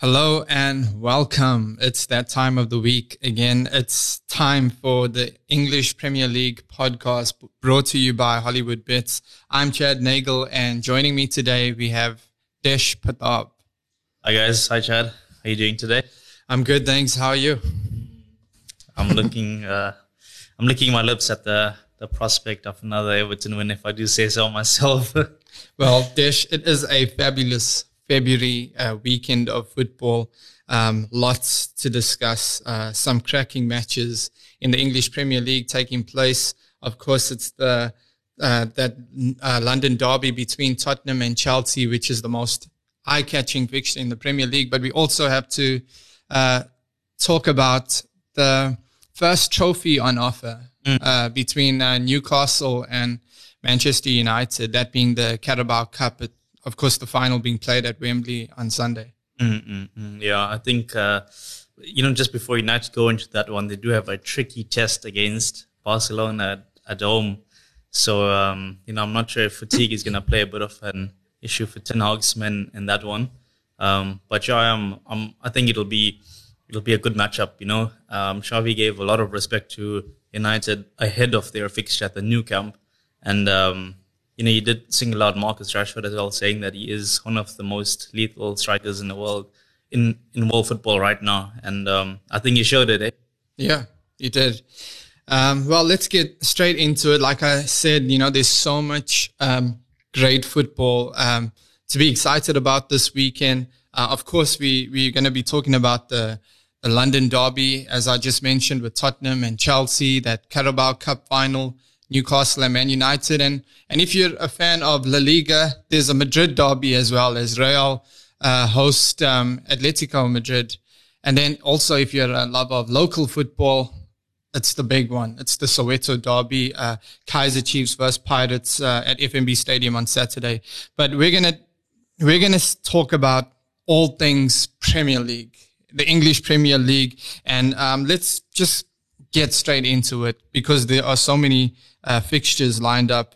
Hello and welcome. It's that time of the week again. It's time for the English Premier League podcast brought to you by Hollywoodbets. I'm Chad Nagel and joining me today we have Desh Pratap. Hi guys. Hi Chad. How are you doing today? I'm good, thanks. How are you? I'm looking uh, I'm licking my lips at the the prospect of another Everton win if I do say so myself. well, Desh, it is a fabulous February uh, weekend of football. Um, lots to discuss. Uh, some cracking matches in the English Premier League taking place. Of course, it's the uh, that uh, London derby between Tottenham and Chelsea, which is the most eye-catching fixture in the Premier League. But we also have to uh, talk about the first trophy on offer mm. Uh, between Newcastle and Manchester United. That being the Carabao Cup. It, of course, the final being played at Wembley on Sunday. Mm-mm-mm. Yeah, I think, uh, you know, just before United go into that one, they do have a tricky test against Barcelona at, at home. So, um, you know, I'm not sure if fatigue is going to play a bit of an issue for Ten Hag's men in that one. Um, but yeah, I'm, I'm, I think it'll be, it'll be a good matchup. You know, um, Xavi gave a lot of respect to United ahead of their fixture at the Nou Camp. And, um, you know, you did single out Marcus Rashford as well, saying that he is one of the most lethal strikers in the world in in world football right now, and um, I think he showed it. Eh? Yeah, he did. Um, well, let's get straight into it. Like I said, you know, there's so much um, great football um, to be excited about this weekend. Uh, of course, we we're going to be talking about the the London derby, as I just mentioned, with Tottenham and Chelsea, that Carabao Cup final. Newcastle and Man United. And, and if you're a fan of La Liga, there's a Madrid derby as well as Real uh, host um, Atletico Madrid. And then also, if you're a lover of local football, it's the big one. It's the Soweto derby, uh, Kaizer Chiefs versus Pirates uh, at FNB Stadium on Saturday. But we're gonna we're gonna talk about all things Premier League, the English Premier League, and um, let's just get straight into it because there are so many uh, fixtures lined up.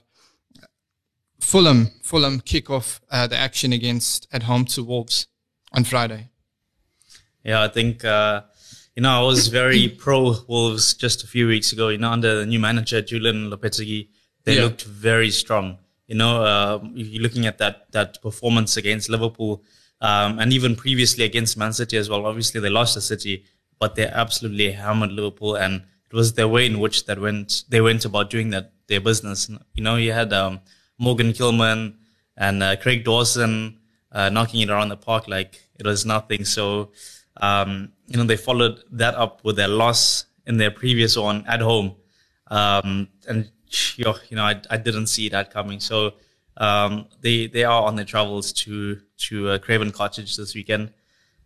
Fulham, Fulham kick off uh, the action against at home to Wolves on Friday. Yeah, I think uh, you know I was very pro Wolves just a few weeks ago. You know, under the new manager Julen Lopetegui, they yeah. looked very strong. You know, uh, if you're looking at that that performance against Liverpool, um, and even previously against Man City as well. Obviously, they lost the City, but they absolutely hammered Liverpool, and it was the way in which that went they went about doing that their business. You know, you had um, Morgan Kilman and uh, Craig Dawson uh, knocking it around the park like it was nothing. So, um, you know, they followed that up with their loss in their previous one at home, um, and you know, I, I didn't see that coming. So. Um, they they are on their travels to to uh, Craven Cottage this weekend.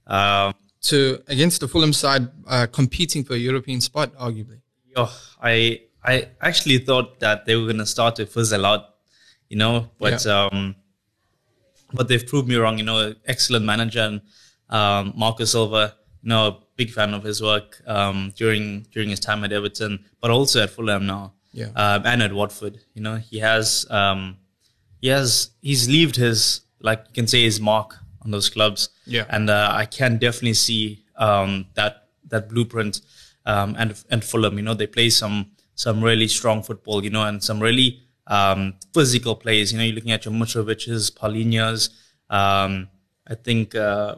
Um, to against the Fulham side uh, competing for a European spot, arguably. Oh, I I actually thought that they were going to start to fizzle out, you know, but yeah. um, but they've proved me wrong. You know, excellent manager and um, Marco Silva. You know, a big fan of his work um, during during his time at Everton, but also at Fulham now. Yeah, um, and at Watford. You know, he has um, he has he's left his like you can say his mark on those clubs. Yeah, and uh, I can definitely see um, that that blueprint. Um, and and Fulham, you know, they play some some really strong football, you know, and some really um, physical plays. You know, you're looking at your Mitrovic's, Palhinha's. Um, I think uh,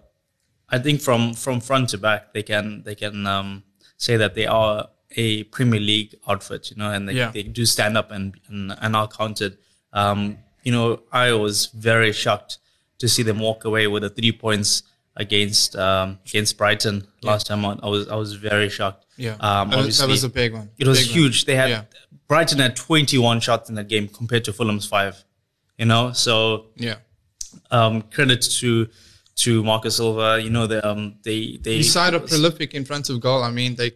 I think from from front to back, they can they can um, say that they are a Premier League outfit, you know, and they, yeah. they do stand up and and, and are counted. Um, you know, I was very shocked to see them walk away with the three points against um, against Brighton yeah. last time I was I was very shocked. Yeah, um, that, was, that was a big one. It was big huge. One. They had yeah. Brighton had 21 shots in that game compared to Fulham's five. You know, so yeah. Um, credit to to Marcus Silva. You know, they um they they he side are prolific in front of goal. I mean, they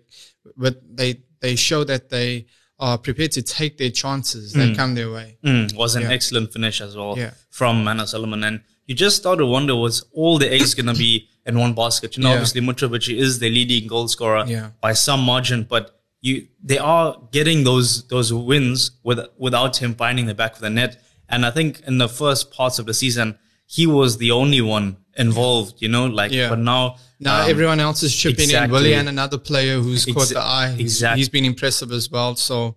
but they they show that they are prepared to take their chances that mm. come their way. Mm, was an yeah. excellent finish as well yeah. from Manor Solomon. And you just start to wonder was all the eggs going to be in one basket? You know, yeah. obviously Mitrovic is the leading goal scorer yeah. by some margin, but you they are getting those those wins with, without him finding the back of the net. And I think in the first parts of the season, he was the only one involved, you know, like, Yeah. but now, Now um, everyone else is chipping in. exactly. Willian, another player who's caught the eye. He's- exactly. He's been impressive as well. So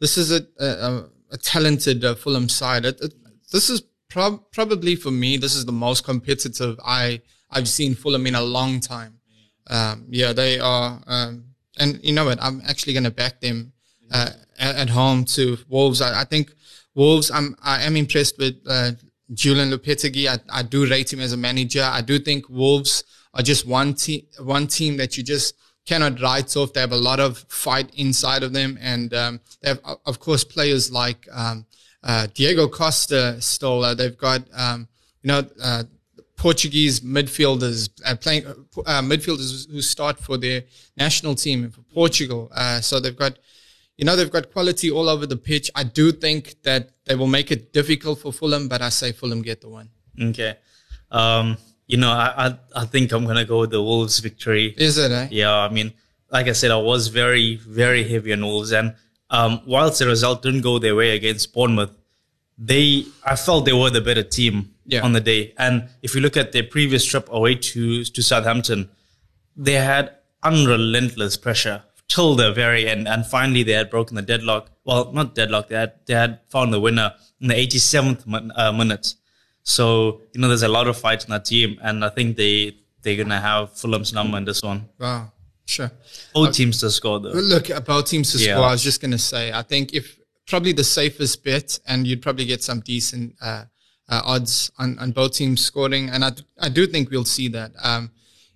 this is a, a, a- a talented uh, Fulham side. It, it, this is prob- probably for me, this is the most competitive I, I've seen Fulham in a long time. Um, yeah, they are. Um, and you know what? I'm actually going to back them uh, at, at home to Wolves. I, I think Wolves. I'm I am impressed with uh, Julen Lopetegui. I, I do rate him as a manager. I do think Wolves are just one team, one team that you just cannot write off. They have a lot of fight inside of them, and um, they have, of course, players like um, uh, Diego Costa. Still, uh, they've got um, you know. Uh, Portuguese midfielders uh, playing uh, midfielders who start for their national team for Portugal. Uh, so they've got, you know, they've got quality all over the pitch. I do think that they will make it difficult for Fulham, but I say Fulham get the win. okay. Um, you know, I, I, I think I'm going to go with the Wolves victory. Is it? Eh? Yeah, I mean, like I said, I was very, very heavy on Wolves. And um, whilst the result didn't go their way against Bournemouth, they, I felt they were the better team Yeah. on the day. And if you look at their previous trip away to, to Southampton, they had unrelentless pressure till the very end. And finally, they had broken the deadlock. Well, not deadlock. They had, they had found the winner in the 87th min- uh, minute. So, you know, there's a lot of fight in that team. And I think they, they're going to have Fulham's number in this one. Wow. Sure. Both teams to score though. Look, both teams to Yeah. score, I was just going to say, I think if probably the safest bet, and you'd probably get some decent uh, uh, odds on, on both teams scoring, and I, I do think we'll see that. Um,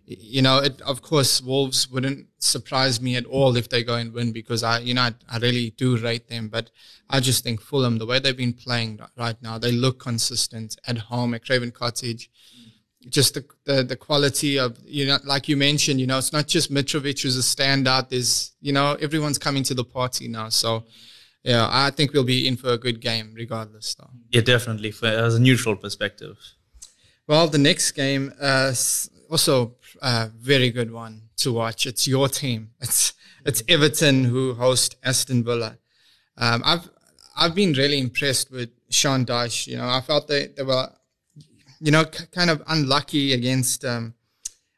you know, it, of course, Wolves wouldn't surprise me at all if they go and win because I, you know, I, I really do rate them. But I just think Fulham, the way they've been playing right now, they look consistent at home at Craven Cottage just the, the the quality of you know like you mentioned you know it's not just Mitrovic who's a standout. There's you know everyone's coming to the party now. So yeah I think we'll be in for a good game regardless though. Yeah, definitely. For, as a neutral perspective. well the next game uh also a very good one to watch. It's your team. It's it's Everton who host Aston Villa. Um I've I've been really impressed with Sean Dyche. You know I felt they they were you know, k- kind of unlucky against um,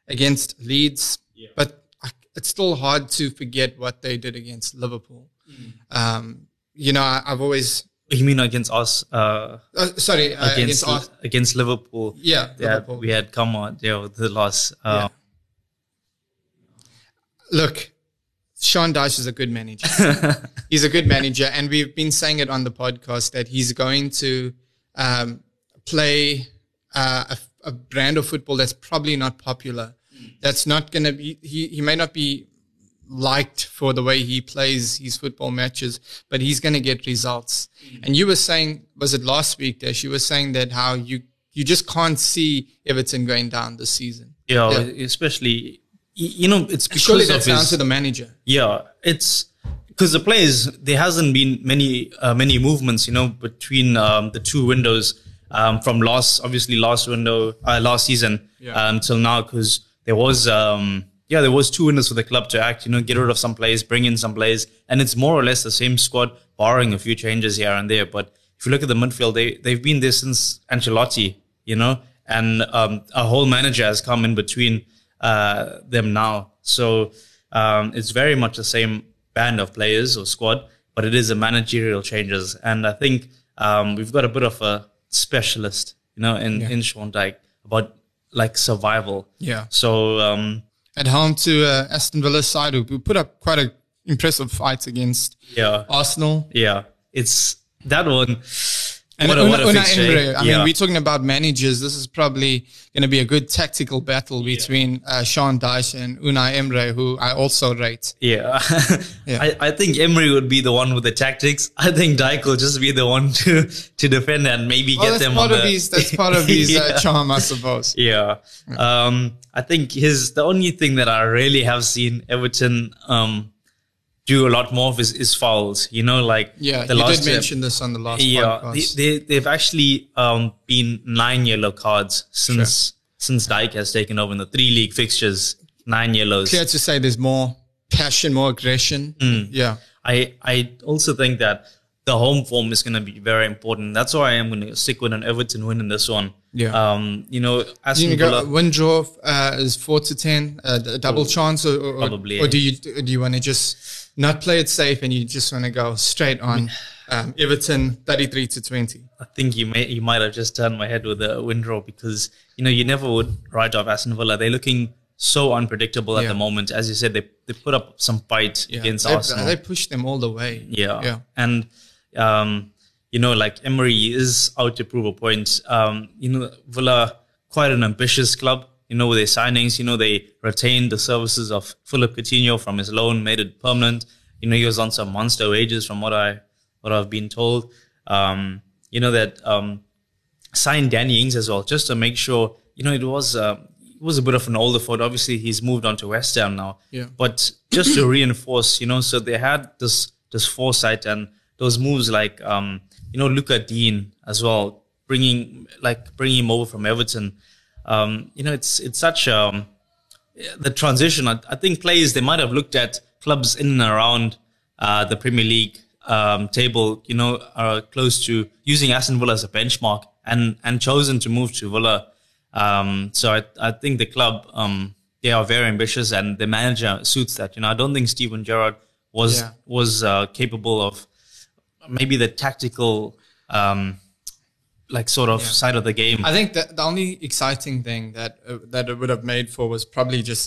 against Leeds, but I, it's still hard to forget what they did against Liverpool. Um, you know, I, I've always You mean against us? Uh, uh, sorry uh, against against, Ars- against Liverpool? yeah, Yeah, Liverpool. we had come on, you know, the loss. Uh, Look, Sean Dyche is a good manager. he's a good manager, and we've been saying it on the podcast that he's going to um, play uh, a, a brand of football that's probably not popular. That's not going to be. He he may not be liked for the way he plays his football matches, but he's going to get results. And you were saying, was it last week, Dash? You were saying that how you you just can't see Everton going down this season. know, Yeah. especially, you know, it's because Surely of that's down to the manager. Yeah, it's because the players there hasn't been many uh, many movements, you know, between um, the two windows um, from last obviously last window uh, last season Yeah. um, till now because there was um, yeah there was two windows for the club to act, you know, get rid of some players, bring in some players, and it's more or less the same squad, barring a few changes here and there. But if you look at the midfield, they they've been there since Ancelotti, you know, and um, a whole manager has come in between uh, them now. So um, it's very much the same band of players or squad, but it is a managerial changes. And I think um, we've got a bit of a specialist, you know, in, in Sean Dyche about like survival. Yeah. So um, at home to uh, Aston Villa side who put up quite a impressive fight against yeah, Arsenal. yeah, it's that one. And what a, what Una. Emery, I yeah. mean, we're talking about managers. This is probably going to be a good tactical battle between uh, Sean Dyche and Unai Emery, who I also rate. Yeah. Yeah. I, I think Emery would be the one with the tactics. I think Dyche will just be the one to, to defend and maybe Well, get them part on of the, his. That's part of his uh, charm, I suppose. Yeah. Um, I think his, the only thing that I really have seen Everton, um, do a lot more of is, is fouls, you know, like Yeah, the you last did mention this on the last yeah, podcast. they, they, they've actually, um, been nine yellow cards since, since Dyche has taken over in the three league fixtures, nine yellows. Clear to say there's more passion, more aggression. Mm. Yeah. I I also think that the home form is going to be very important. That's why I'm going to stick with an Everton win in this one. Yeah. Um, you know, Aston You Villa. go win draw uh, is four to ten, uh, a double chance, or, or, Probably, or do you do you want to just not play it safe and you just want to go straight on um, Everton thirty three to twenty? I think you may you might have just turned my head with a windrow because you know you never would write off Aston Villa. They're looking so unpredictable at Yeah. the moment. As you said, they they put up some fight against they, Arsenal. they pushed them all the way. Yeah. yeah, And, um, you know, like Emery is out to prove a point. Um, you know, Villa, quite an ambitious club, you know, with their signings, you know, they retained the services of Philippe Coutinho from his loan, made it permanent. You know, he was on some monster wages from what I, what I've been told. Um, you know, that, um, signed Danny Ings as well, just to make sure, you know, it was, uh, it was a bit of an older forward. Obviously, he's moved on to West Ham now. Yeah. But just to reinforce, you know, so they had this this foresight and those moves like, um, you know, Lucas Digne as well, bringing like bringing him over from Everton. Um, you know, it's it's such um, the transition. I, I think players they might have looked at clubs in and around uh, the Premier League um, table, you know, are close to using Aston Villa as a benchmark and and chosen to move to Villa. Um, so I, I think the club um, they are very ambitious and the manager suits that. You know, I don't think Steven Gerrard was Yeah. was uh, capable of maybe the tactical um, like sort of side of the game. I think that the only exciting thing that uh, that it would have made for was probably just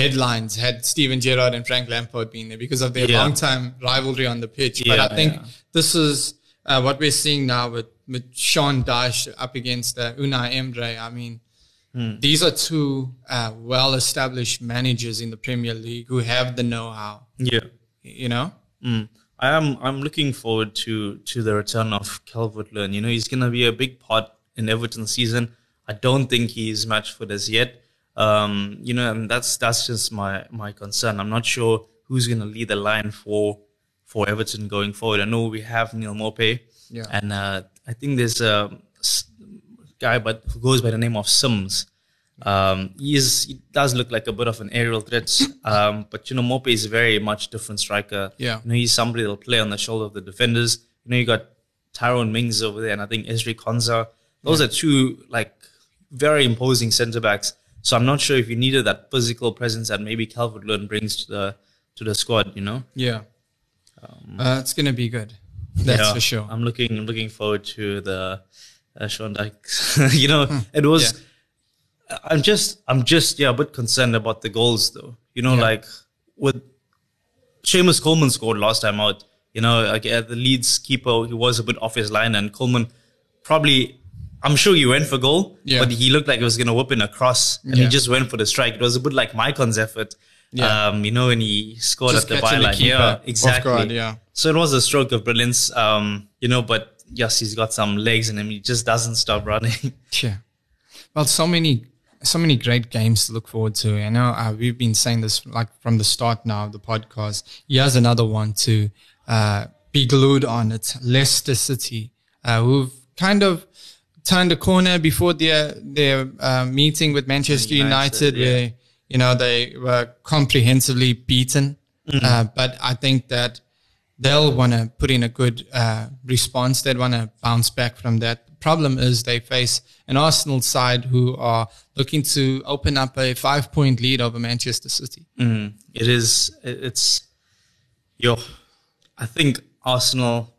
headlines had Steven Gerrard and Frank Lampard been there because of their Yeah. long time rivalry on the pitch. but I think yeah. this is uh, what we're seeing now with, with Sean Dyche up against uh, Unai Emery. I mean, Hmm. these are two uh, well established managers in the Premier League who have the know how, yeah. you know? Mm. I am. I'm looking forward to to the return of Calvert Lewin. You know, he's going to be a big part in Everton's season. I don't think he's match fit as yet. Um, you know, and that's that's just my my concern. I'm not sure who's going to lead the line for for Everton going forward. I know we have Neal Maupay, Yeah. and uh, I think there's a guy, but who goes by the name of Simms. Um, he is he does look like a bit of an aerial threat, um, but you know Maupay is very much different striker. Yeah. you know he's somebody that'll play on the shoulder of the defenders. You know you got Tyrone Mings over there, and I think Ezri Konsa. Those are two like very imposing centre backs. So I'm not sure if you needed that physical presence that maybe Calvert Lewin brings to the to the squad. You know, Yeah. uh, it's going to be good. That's Yeah, for sure. I'm looking I'm looking forward to the uh, Sean Dykes. you know, it was. I'm just I'm just yeah a bit concerned about the goals though. You know, Yeah. like with Seamus Coleman scored last time out. You know, like the Leeds keeper, he was a bit off his line, and Coleman probably. I'm sure he went for goal, Yeah. but he looked like he was going to whip in a cross, and Yeah. he just went for the strike. It was a bit like Mycon's effort, Yeah. um, you know, when he scored Just at the catching the Yeah, exactly. guard, yeah. So it was a stroke of brilliance, um, you know, but yes, he's got some legs in him. He just doesn't stop running. Yeah. Well, so many, so many great games to look forward to. I know uh, we've been saying this like from the start now of the podcast. Here's another one to uh, be glued on. It's Leicester City, uh, who've kind of turned a corner before their their uh, meeting with Manchester United, United, yeah. where you know they were comprehensively beaten. Uh, but I think that they'll want to put in a good uh, response. They'd want to bounce back from that. Problem is they face an Arsenal side who are looking to open up a five point lead over Manchester City. Mm, it is, it- it's, yo, I think Arsenal,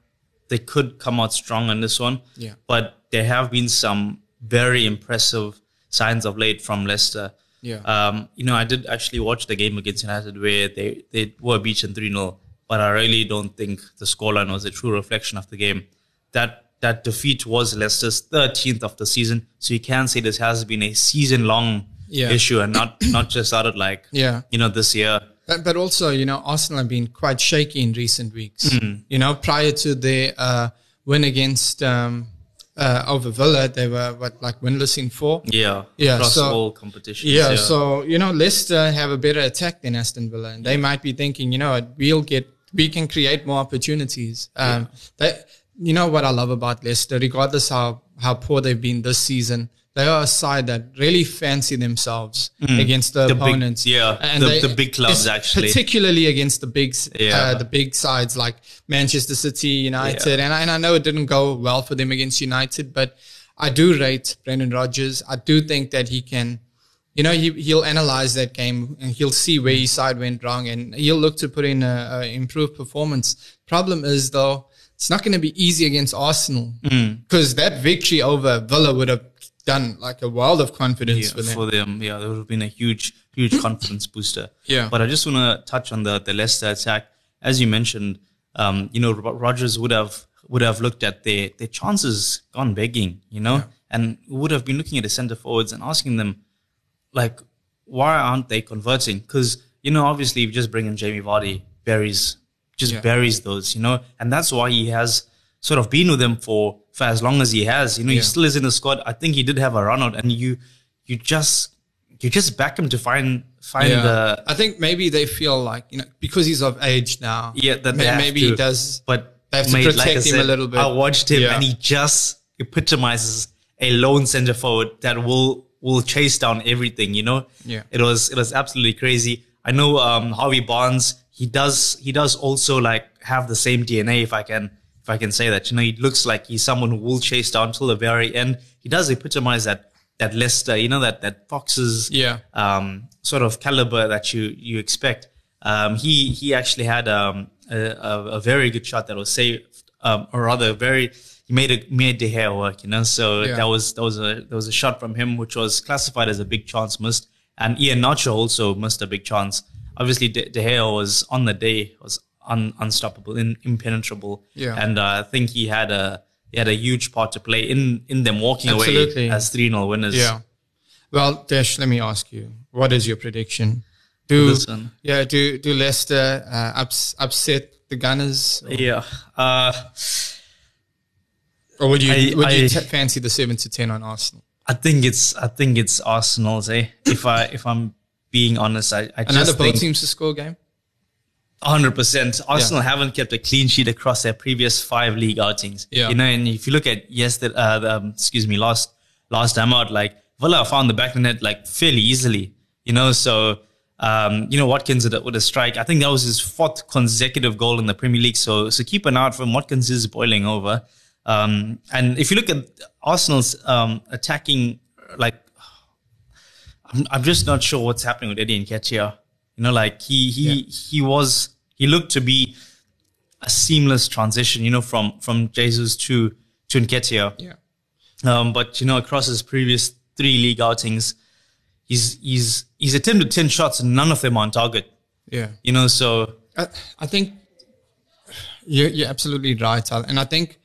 they could come out strong on this one. Yeah. But there have been some very impressive signs of late from Leicester. Yeah. Um, you know, I did actually watch the game against United where they, they were beaten 3 0, but I really don't think the scoreline was a true reflection of the game. That that defeat was Leicester's 13th of the season, so you can say this has been a season long Yeah. issue and not not just started like Yeah. you know this year. But, but also, you know, Arsenal have been quite shaky in recent weeks. You know, prior to their uh, win against um, uh, over Villa, they were what like winless in four. Yeah, Yeah, across so- all competitions. Yeah, so you know, Leicester have a better attack than Aston Villa, and they might be thinking, you know, we'll get, we can create more opportunities. Um, they, you know what I love about Leicester, regardless how how poor they've been this season, they are a side that really fancy themselves against the, Mm. The big- opponents. yeah, the- the big clubs, actually. particularly against the big, Yeah. uh, the big sides like Manchester City, United, and I, and I know it didn't go well for them against United, but I do rate Brendan Rodgers. I do think that he can. You know, he, he'll analyze that game and he'll see where his side went wrong and he'll look to put in a, a improved performance. Problem is though, it's not going to be easy against Arsenal Mm. because that victory over Villa would have done like a world of confidence Yeah, for them. for them. Yeah, there would have been a huge, huge confidence booster. Yeah. But I just want to touch on the the Leicester attack. As you mentioned, um, you know, Ro- Rogers would have would have looked at their their chances gone begging, you know, and would have been looking at the centre forwards and asking them, like, why aren't they converting? Because you know, obviously, if you just bring in Jamie Vardy, buries just Yeah. buries those, you know, and that's why he has sort of been with them for for as long as he has. You know, he still is in the squad. I think he did have a run out, and you you just you just back him to find find Yeah. the I think maybe they feel like, you know, because he's of age now. yeah that may- maybe to. he does. but they have to mate, protect like him said, a little bit. I watched him, Yeah. and he just epitomizes a lone center forward that will will chase down everything. You know, Yeah. It was it was absolutely crazy. I know um, Harvey Barnes. He does he does also like have the same DNA. If I can if I can say that, you know, he looks like he's someone who will chase down till the very end. He does epitomize that that Leicester. You know that that Fox's Yeah. um, sort of caliber that you you expect. Um, he he actually had um, a, a, a very good shot that was saved, um, or rather, very he made a made De Gea work. You know, so Yeah. that was that was a that was a shot from him which was classified as a big chance missed, and Iheanacho also missed a big chance. Obviously, De, De Gea was on the day was un, unstoppable, in, impenetrable, Yeah. and uh, I think he had a he had a huge part to play in in them walking Absolutely. away as three 0 winners. Yeah. Well, Dash, let me ask you, what is your prediction? Do yeah, do do Leicester uh, ups, upset the Gunners, yeah. Uh, or would you I- would you I- t- fancy the seven to ten on Arsenal? I think it's I think it's Arsenal's. Eh? If I if I'm being honest, I, I Another both teams to score game. 100. percent Arsenal haven't kept a clean sheet across their previous five league outings. Yeah. you know, and if you look at yesterday, uh, the, um, excuse me, last last time out, like Villa found the back of the net like fairly easily. You know, so um, you know Watkins with a, with a strike. I think that was his fourth consecutive goal in the Premier League. So so keep an eye out for him. Watkins is boiling over. Um, and if you look at Arsenal's um, attacking, like I'm, I'm just not sure what's happening with Eddie Nketiah. You know, like he he he was he looked to be a seamless transition. You know, from from Jesus to to Nketiah. Yeah. Um, but you know, across his previous three league outings, he's he's he's attempted ten shots and none of them on target. Yeah. You know, so I, I think you're, you're absolutely right, Al. and I think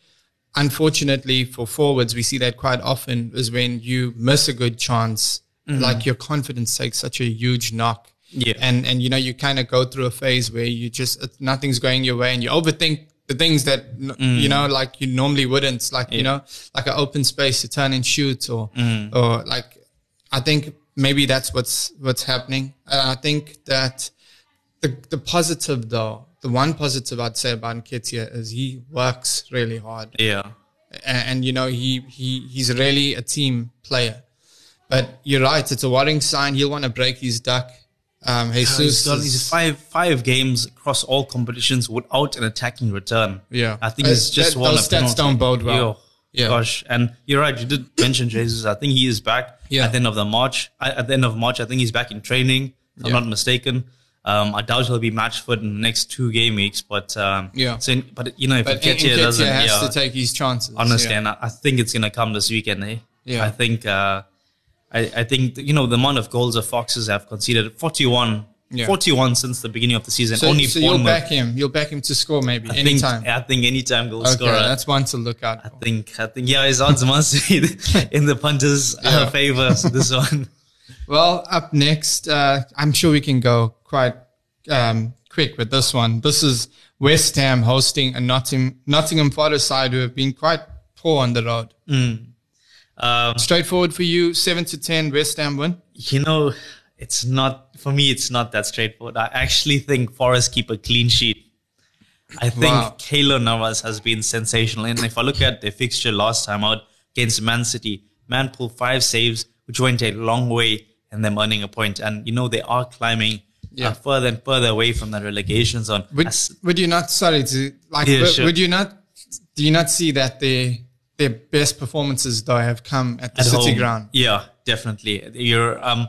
unfortunately for forwards we see that quite often is when you miss a good chance, Mm-hmm. like your confidence takes such a huge knock. Yeah. and and you know you kind of go through a phase where you just it- nothing's going your way, and you overthink the things that n- mm. you know like you normally wouldn't, like you know like an open space to turn and shoot, or mm. or like I think maybe that's what's what's happening. And I think that the the positive though, the one positive I'd say about Nketiah is he works really hard, yeah, and, and you know he he he's really a team player. But you're right; it's a worrying sign. He'll want to break his duck. Um, Jesus, he's done he's five five games across all competitions without an attacking return. Yeah. I think he's just that- won those stats don't bode well. Yeah. Gosh, and you're right. You did mention Jesus. I think he is back Yeah. at the end of the March. At the end of March, I think he's back in training. If I'm not mistaken. Um, I doubt he'll be match fit in the next two game weeks. But um, Yeah. So, but you know, if Nketiah doesn't, has yeah, to take his chances. understand. I, I think it's gonna come this weekend. Eh? Yeah. I think. Uh, I, I think you know the amount of goals the Foxes have conceded 41, Yeah. 41 since the beginning of the season. So, Only so you'll back him. You'll back him to score maybe I think, anytime. I think anytime goal okay, scorer. that's one to look out I for. think I think yeah, his odds must be in the punters' Yeah. uh, favor. So this one, Well, up next, uh, I'm sure we can go quite um, quick with this one. This is West Ham hosting a Nottingham, Nottingham Forest side who have been quite poor on the road. Um, Straightforward for you, seven to ten, West Ham win. you know, it's not for me. It's not that straightforward. I actually think Forest keep a clean sheet. I think Wow. Keylor Navas has been sensational. And if I look at their fixture last time out against Man City, man pulled five saves, which went a long way in them earning a point. And, you know, they are climbing Yeah. uh, further and further away from that relegation zone. Would, As- would you not, sorry to, like, Yeah, would, sure. would you not, do you not see that their, their best performances though have come at the at city home. ground? Yeah, definitely. You're um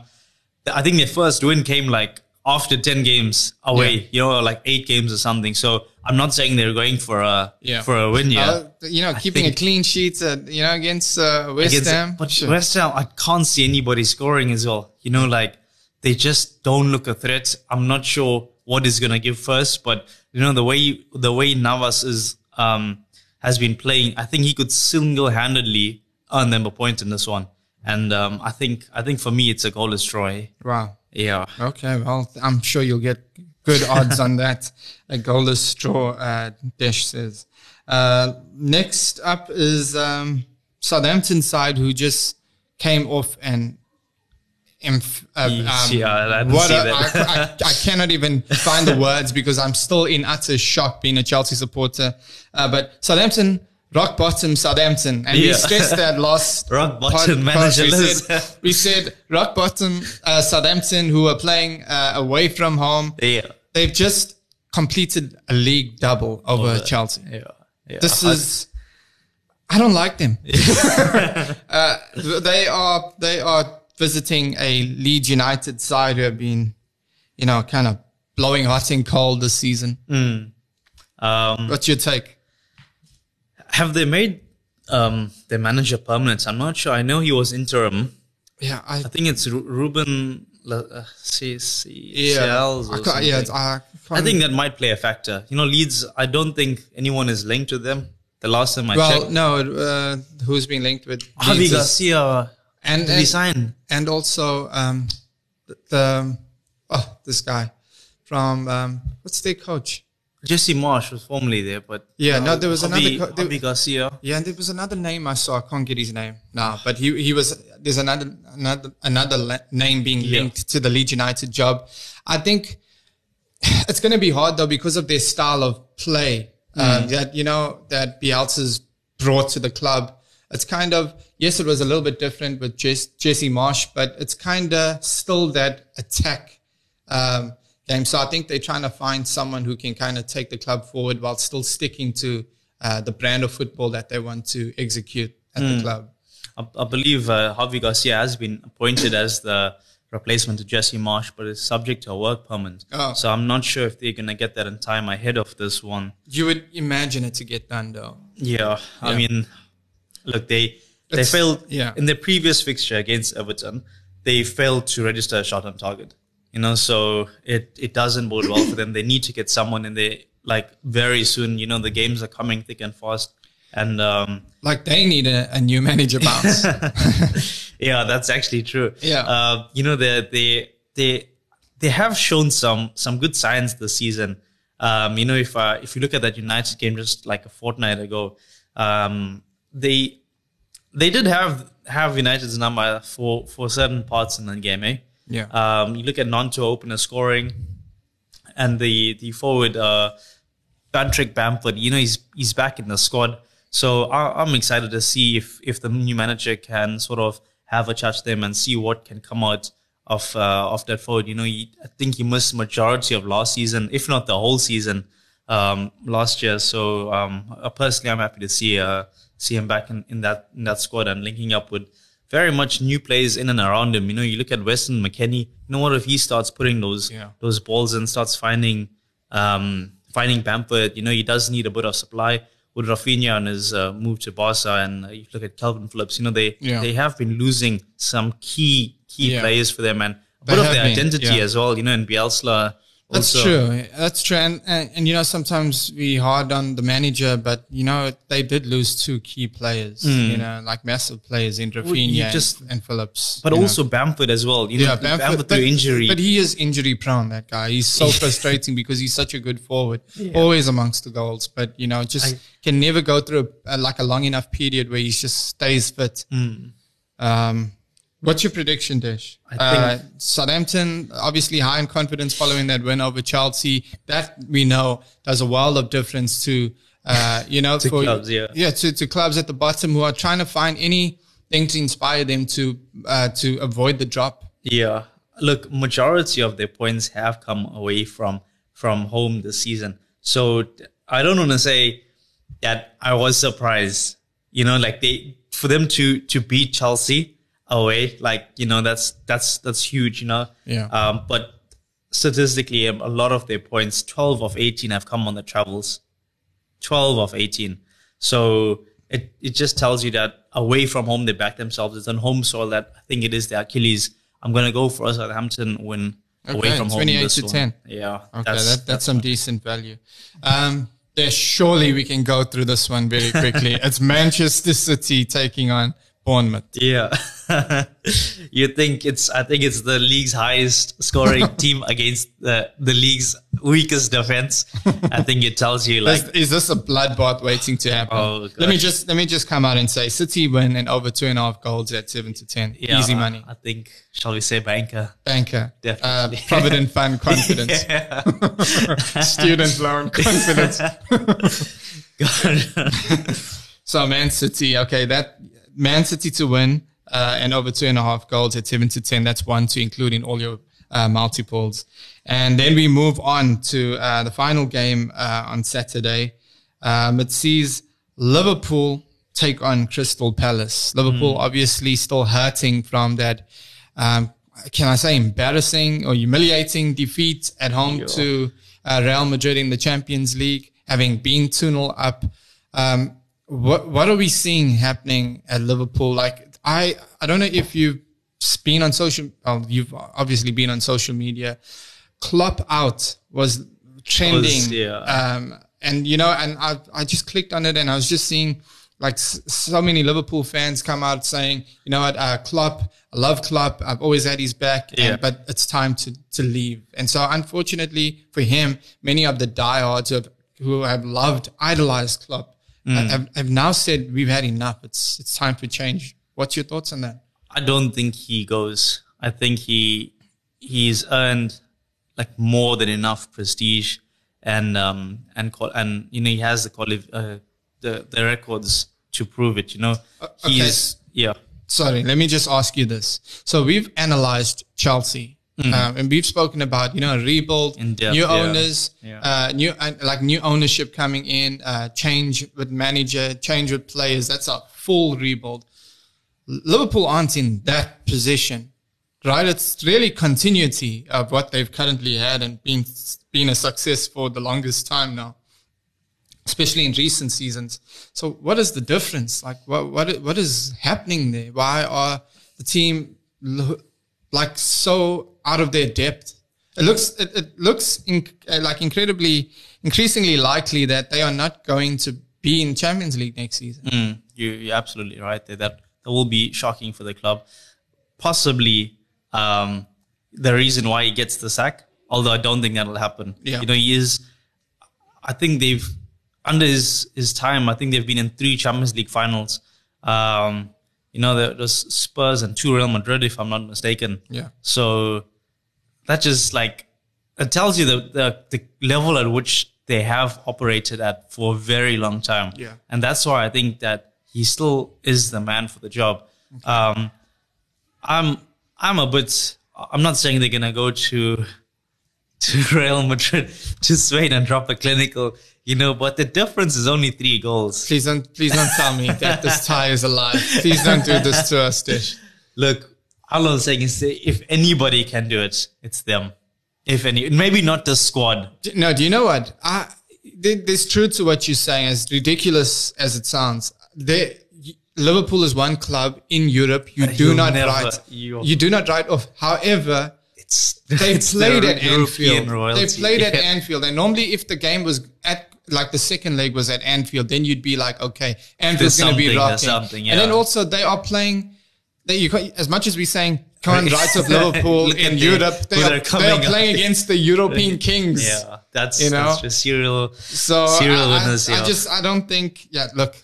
I think their first win came like after 10 games away, Yeah. you know, like 8 games or something. So I'm not saying they're going for a Yeah. for a win yeah. Uh, you know, keeping a clean sheet, uh, you know, against uh, West Against- Ham. But Sure. West Ham, I can't see anybody scoring as well. You know, like they just don't look a threat. I'm not sure what is gonna give first, but you know the way the way Navas is um has been playing, I think he could single handedly earn them a point in this one. And um, I think I think for me it's a goalless draw. Wow. Yeah. Okay, well, I'm sure you'll get good odds on that. A goalless straw uh, dish says. Uh, next up is um, Southampton side who just came off and. Inf- uh, um, yeah, I what a-. I, I, I cannot even find the words because I'm still in utter shock being a Chelsea supporter. Uh, but Southampton, rock bottom Southampton, and we stressed that last Rock bottom manager we said, we said rock bottom uh, Southampton who are playing uh, away from home. Yeah. They've just completed a league double over Chelsea. Yeah. yeah. This is. I don't like them. uh, they are they are visiting a Leeds United side who have been, you know, kind of blowing hot and cold this season. um, What's your take? have they made um, their manager permanent? I'm not sure. I know he was interim. Yeah, I I think it's Ru- Ruben uh, C- C- yeah, I yeah. I, I think that might play a factor. You know, Leeds. I don't think anyone is linked to them. The last time I well, checked, no. Uh, who's been linked with Javi Garcia and, did he and also um, the, the oh this guy from um, what's their coach? Jesse Marsch was formerly there, but Yeah, no, there was Javi, another co- there- Garcia. Yeah, and there was another name I saw. I can't get his name now, but he he was. There's another another another la- name being Yeah. linked to the Leeds United job. I think it's going to be hard though because of their style of play uh, that you know that Bielsa's brought to the club. It's kind of yes, it was a little bit different with Jess, Jesse Marsch, but it's kind of still that attack um, game. So I think they're trying to find someone who can kind of take the club forward while still sticking to uh, the brand of football that they want to execute at the club. I, I believe uh, Javi Garcia has been appointed as the replacement to Jesse Marsch, but it's subject to a work permit. Oh. So I'm not sure if they're going to get that in time ahead of this one. You would imagine it to get done though. Yeah, I mean, look, they they It's- failed yeah. in their previous fixture against Everton. They failed to register a shot on target. You know, so it it doesn't bode well for them. They need to get someone in there like very soon. You know, the games are coming thick and fast, and um, Like they need a, a new manager bounce. yeah, that's actually true. Yeah. Uh, you know, they they they they have shown some some good signs this season. Um, you know, if uh, if you look at that United game just like a fortnight ago, um, they they did have have United's number for for certain parts in the game, eh? Yeah. Um, you look at Nanto opener scoring, and the the forward uh, Patrick Bamford. You know, he's he's back in the squad. So I, I'm excited to see if if the new manager can sort of have a chat to them and see what can come out of uh, of that forward. You know, he, I think he missed majority of last season, if not the whole season um, last year. So um, personally, I'm happy to see uh, see him back in, in that in that squad and linking up with very much new players in and around him. You know, you look at Weston McKennie. You know what if he starts putting those Yeah. those balls and starts finding um, finding Bamford. You know, he does need a bit of supply. With Raphinha on his uh, move to Barca, and uh, you look at Kalvin Phillips. You know, they Yeah. they have been losing some key key Yeah. players for them and a They bit of their been, identity as well. You know, in Bielsa. That's also, true. That's true. And, and, and, you know, sometimes we hard on the manager, but, you know, they did lose two key players, you know, like massive players in Raphinha and- just- and, Phillips. But you know. also Bamford as well. You know, yeah, Bamford, Bamford, through but, injury. But he is injury prone, that guy. He's so frustrating because he's such a good forward, always amongst the goals. But, you know, just I- can never go through a, like a long enough period where he just stays fit. Hmm. Um, what's your prediction, Dish? I uh, Southampton, obviously high in confidence following that win over Chelsea. That we know does a world of difference to, uh, you know, To for clubs, yeah. yeah, to, to clubs at the bottom who are trying to find any thing to inspire them to uh, to avoid the drop? Yeah, look, majority of their points have come away from from home this season. So I don't want to say that I was surprised. You know, like they for them to to beat Chelsea away, like you know, that's that's that's huge. You know, Yeah. Um, but statistically, um, a lot of their points, twelve of eighteen, have come on the travels. Twelve of eighteen. So it it just tells you that away from home they back themselves. It's on home soil that I think it is the Achilles. I'm gonna go for a Southampton win away Okay, from home. 28 to one. 10. Yeah. Okay, that, that's, some decent value. Um, there, surely we can go through this one very quickly. it's Manchester City taking on Bournemouth. Yeah. you think it's, I think it's the league's highest scoring team against the, the league's weakest defense. I think it tells you like, Is, is this a bloodbath waiting to happen? Oh, let me just let me just come out and say City win and over two and a half goals at seven to ten. yeah, Easy money. I think, shall we say banker? Banker. Definitely. Uh, Provident Fund confidence. Student loan confidence. God. So Man City, okay, that Man City to win uh, and over two and a half goals at seven to ten. That's one to include in all your uh, multiples. And then we move on to uh, the final game uh, on Saturday. Um, it sees Liverpool take on Crystal Palace. Liverpool obviously still hurting from that. Um, can I say embarrassing or humiliating defeat at home to uh, Real Madrid in the Champions League, having been 2 0 up. Um, what what are we seeing happening at Liverpool? Like I I don't know if you've been on social. Well, you've obviously been on social media. Klopp out was trending. Was, yeah. Um, and you know, and I I just clicked on it and I was just seeing like s- so many Liverpool fans come out saying, you know what, uh, Klopp, I love Klopp. I've always had his back, and- but it's time to to leave. And so, unfortunately for him, many of the diehards of, who have loved, idolized Klopp, Mm. have, have now said we've had enough. It's it's time for change. What's your thoughts on that? I don't think he goes. I think he he's earned like more than enough prestige and um and and you know he has the quali- uh, the the records to prove it. You know okay. he's yeah sorry, let me just ask you this. So we've analyzed Chelsea. Um, and we've spoken about, you know, rebuild. Depth, new owners, Yeah. uh, new, uh, like new ownership coming in, uh, change with manager, change with players. That's a full rebuild. Liverpool aren't in that position, right? It's really continuity of what they've currently had and been, been a success for the longest time now especially in recent seasons. So what is the difference? Like what what what is happening there? Why are the team like so out of their depth? It looks it, it looks in, uh, like incredibly increasingly likely that they are not going to be in Champions League next season. Mm, you, you're absolutely right there. That that will be shocking for the club. Possibly um, the reason why he gets the sack, although I don't think that'll happen. Yeah. You know, he is. I think they've under his his time. I think they've been in three Champions League finals. Um, you know, there was Spurs and two Real Madrid, if I'm not mistaken. Yeah. So that just like it tells you the, the the level at which they have operated at for a very long time. Yeah. And that's why I think that he still is the man for the job. Um, I'm I'm a bit. I'm not saying they're gonna go to to Real Madrid to Spain and drop a clinical, you know, but the difference is only three goals. Please don't please don't tell me that this tie is alive. Please don't do this to us, Dish. Look, all I'm saying is if anybody can do it, it's them. If any, maybe not the squad. No, do you know what? I, there- there's truth to what you're saying, as ridiculous as it sounds. There, Liverpool is one club in Europe. You do not never- write. you- You do not write off. However, It's they it's played the at European Anfield. royalty. They played at Anfield, and normally, if the game was at like the second leg was at Anfield, then you'd be like, okay, Anfield's going to be rocking. something, And then also they are playing. They, you as much as we're saying, can't write Liverpool in Europe, they are, they're they up playing against the European kings. Yeah, that's You know? that's just serial. So serial I, I- winners. I, yeah. just I don't think. Yeah, look,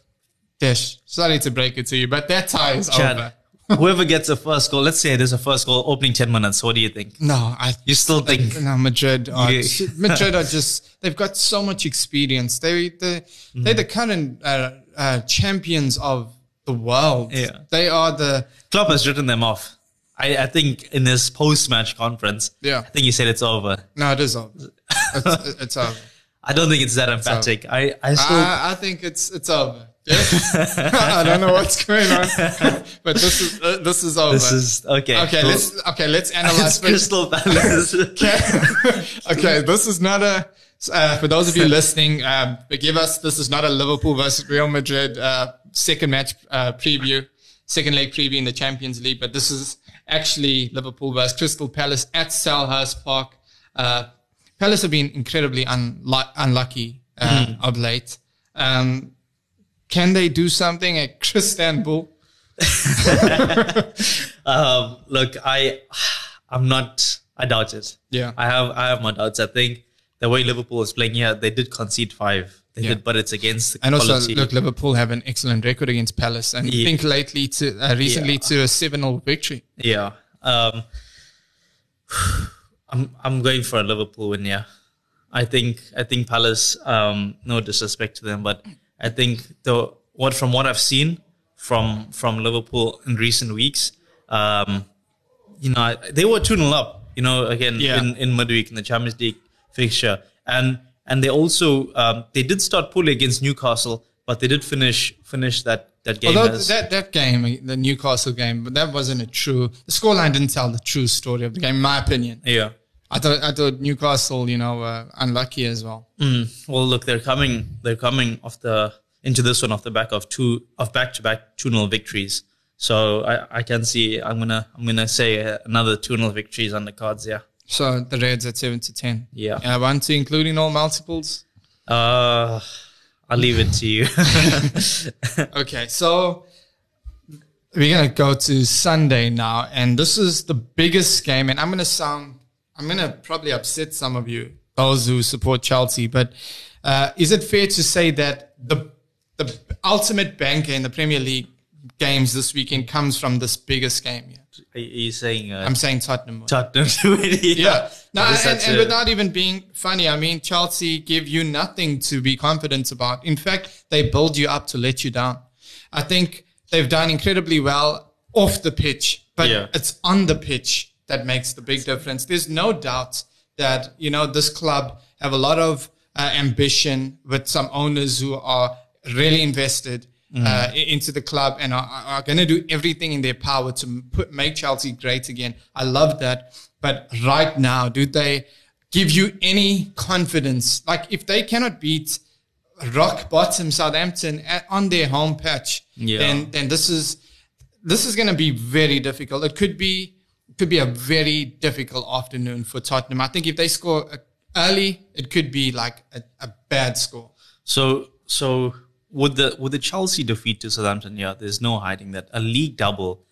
Dish. Sorry to break it to you, but that tie is over. Whoever gets a first goal, let's say there's a first goal opening ten minutes. What do you think? No, I You still think? no Madrid. Are, Yeah. Madrid are just they've got so much experience. They they Mm-hmm. they're the current uh, uh, champions of the world. Yeah. They are the Klopp has written them off. I, I think in his post-match conference, Yeah. I think he said it's over. no, it is over. It's, it's over. I don't think it's that emphatic. I, I still, I, I think it's it's over. Yeah? I don't know what's going on, but this is uh, this is over. this is okay. okay. cool. Let's okay. Let's analyze. first. Crystal Palace. Okay. okay, this is not a. Uh, for those of you listening, um, forgive us. This is not a Liverpool versus Real Madrid uh, second match uh, preview, second leg preview in the Champions League. But this is actually Liverpool versus Crystal Palace at Selhurst Park. Uh, Palace have been incredibly unlu- unlucky uh, of late. Um, can they do something at Istanbul? um, look, I, I'm not. I doubt it. Yeah. I have. I have my doubts. I think the way Liverpool is playing here, they did concede five. They Yeah. did, but it's against the And also, look, Liverpool have an excellent record against Palace, and Yeah. think lately to uh, recently Yeah. to a seven-0 victory. Yeah. Um, I'm I'm going for a Liverpool win. Yeah. I think I think Palace. Um, no disrespect to them, but I think the what from what I've seen from from Liverpool in recent weeks, um, you know, I- they were two 0 up. You know, again in in midweek in the Champions League fixture, and and they also um, they did start poorly against Newcastle, but they did finish finish that that game. Although as, that, that game, the Newcastle game, but that wasn't a true. The scoreline didn't tell the true story of the game, in my opinion. yeah. I thought I thought Newcastle, you know, were unlucky as well. Mm. Well, look, they're coming. They're coming off the into this one off the back of two of back to back two 0 victories. So I, I can see. I'm gonna I'm gonna say another two 0 victories on the cards. Yeah. So the Reds at seven to ten. Yeah. Uh, one to including all multiples. Uh, I'll leave it to you. Okay, so we're gonna go to Sunday now, and this is the biggest game. And I'm gonna sound, I'm gonna probably upset some of you, those who support Chelsea. But uh, is it fair to say that the the ultimate banker in the Premier League games this weekend comes from this biggest game? Yeah. Are you saying uh, I'm saying Tottenham. Tottenham to win? yeah. No, and, and a- without even being funny, I mean, Chelsea give you nothing to be confident about. In fact, they build you up to let you down. I think they've done incredibly well off the pitch, but Yeah. it's on the pitch that makes the big difference. There's no doubt that, you know, this club have a lot of uh, ambition with some owners who are really invested uh, into the club and are, are going to do everything in their power to put, make Chelsea great again. I love that. But right now, do they give you any confidence? Like if they cannot beat rock bottom Southampton at, on their home patch, Yeah. then then this is this is going to be very difficult. It could be could be a very difficult afternoon for Tottenham. I think if they score uh, early, it could be like a, a bad score. So so with the with the Chelsea defeat to Southampton, yeah, there's no hiding that a league double,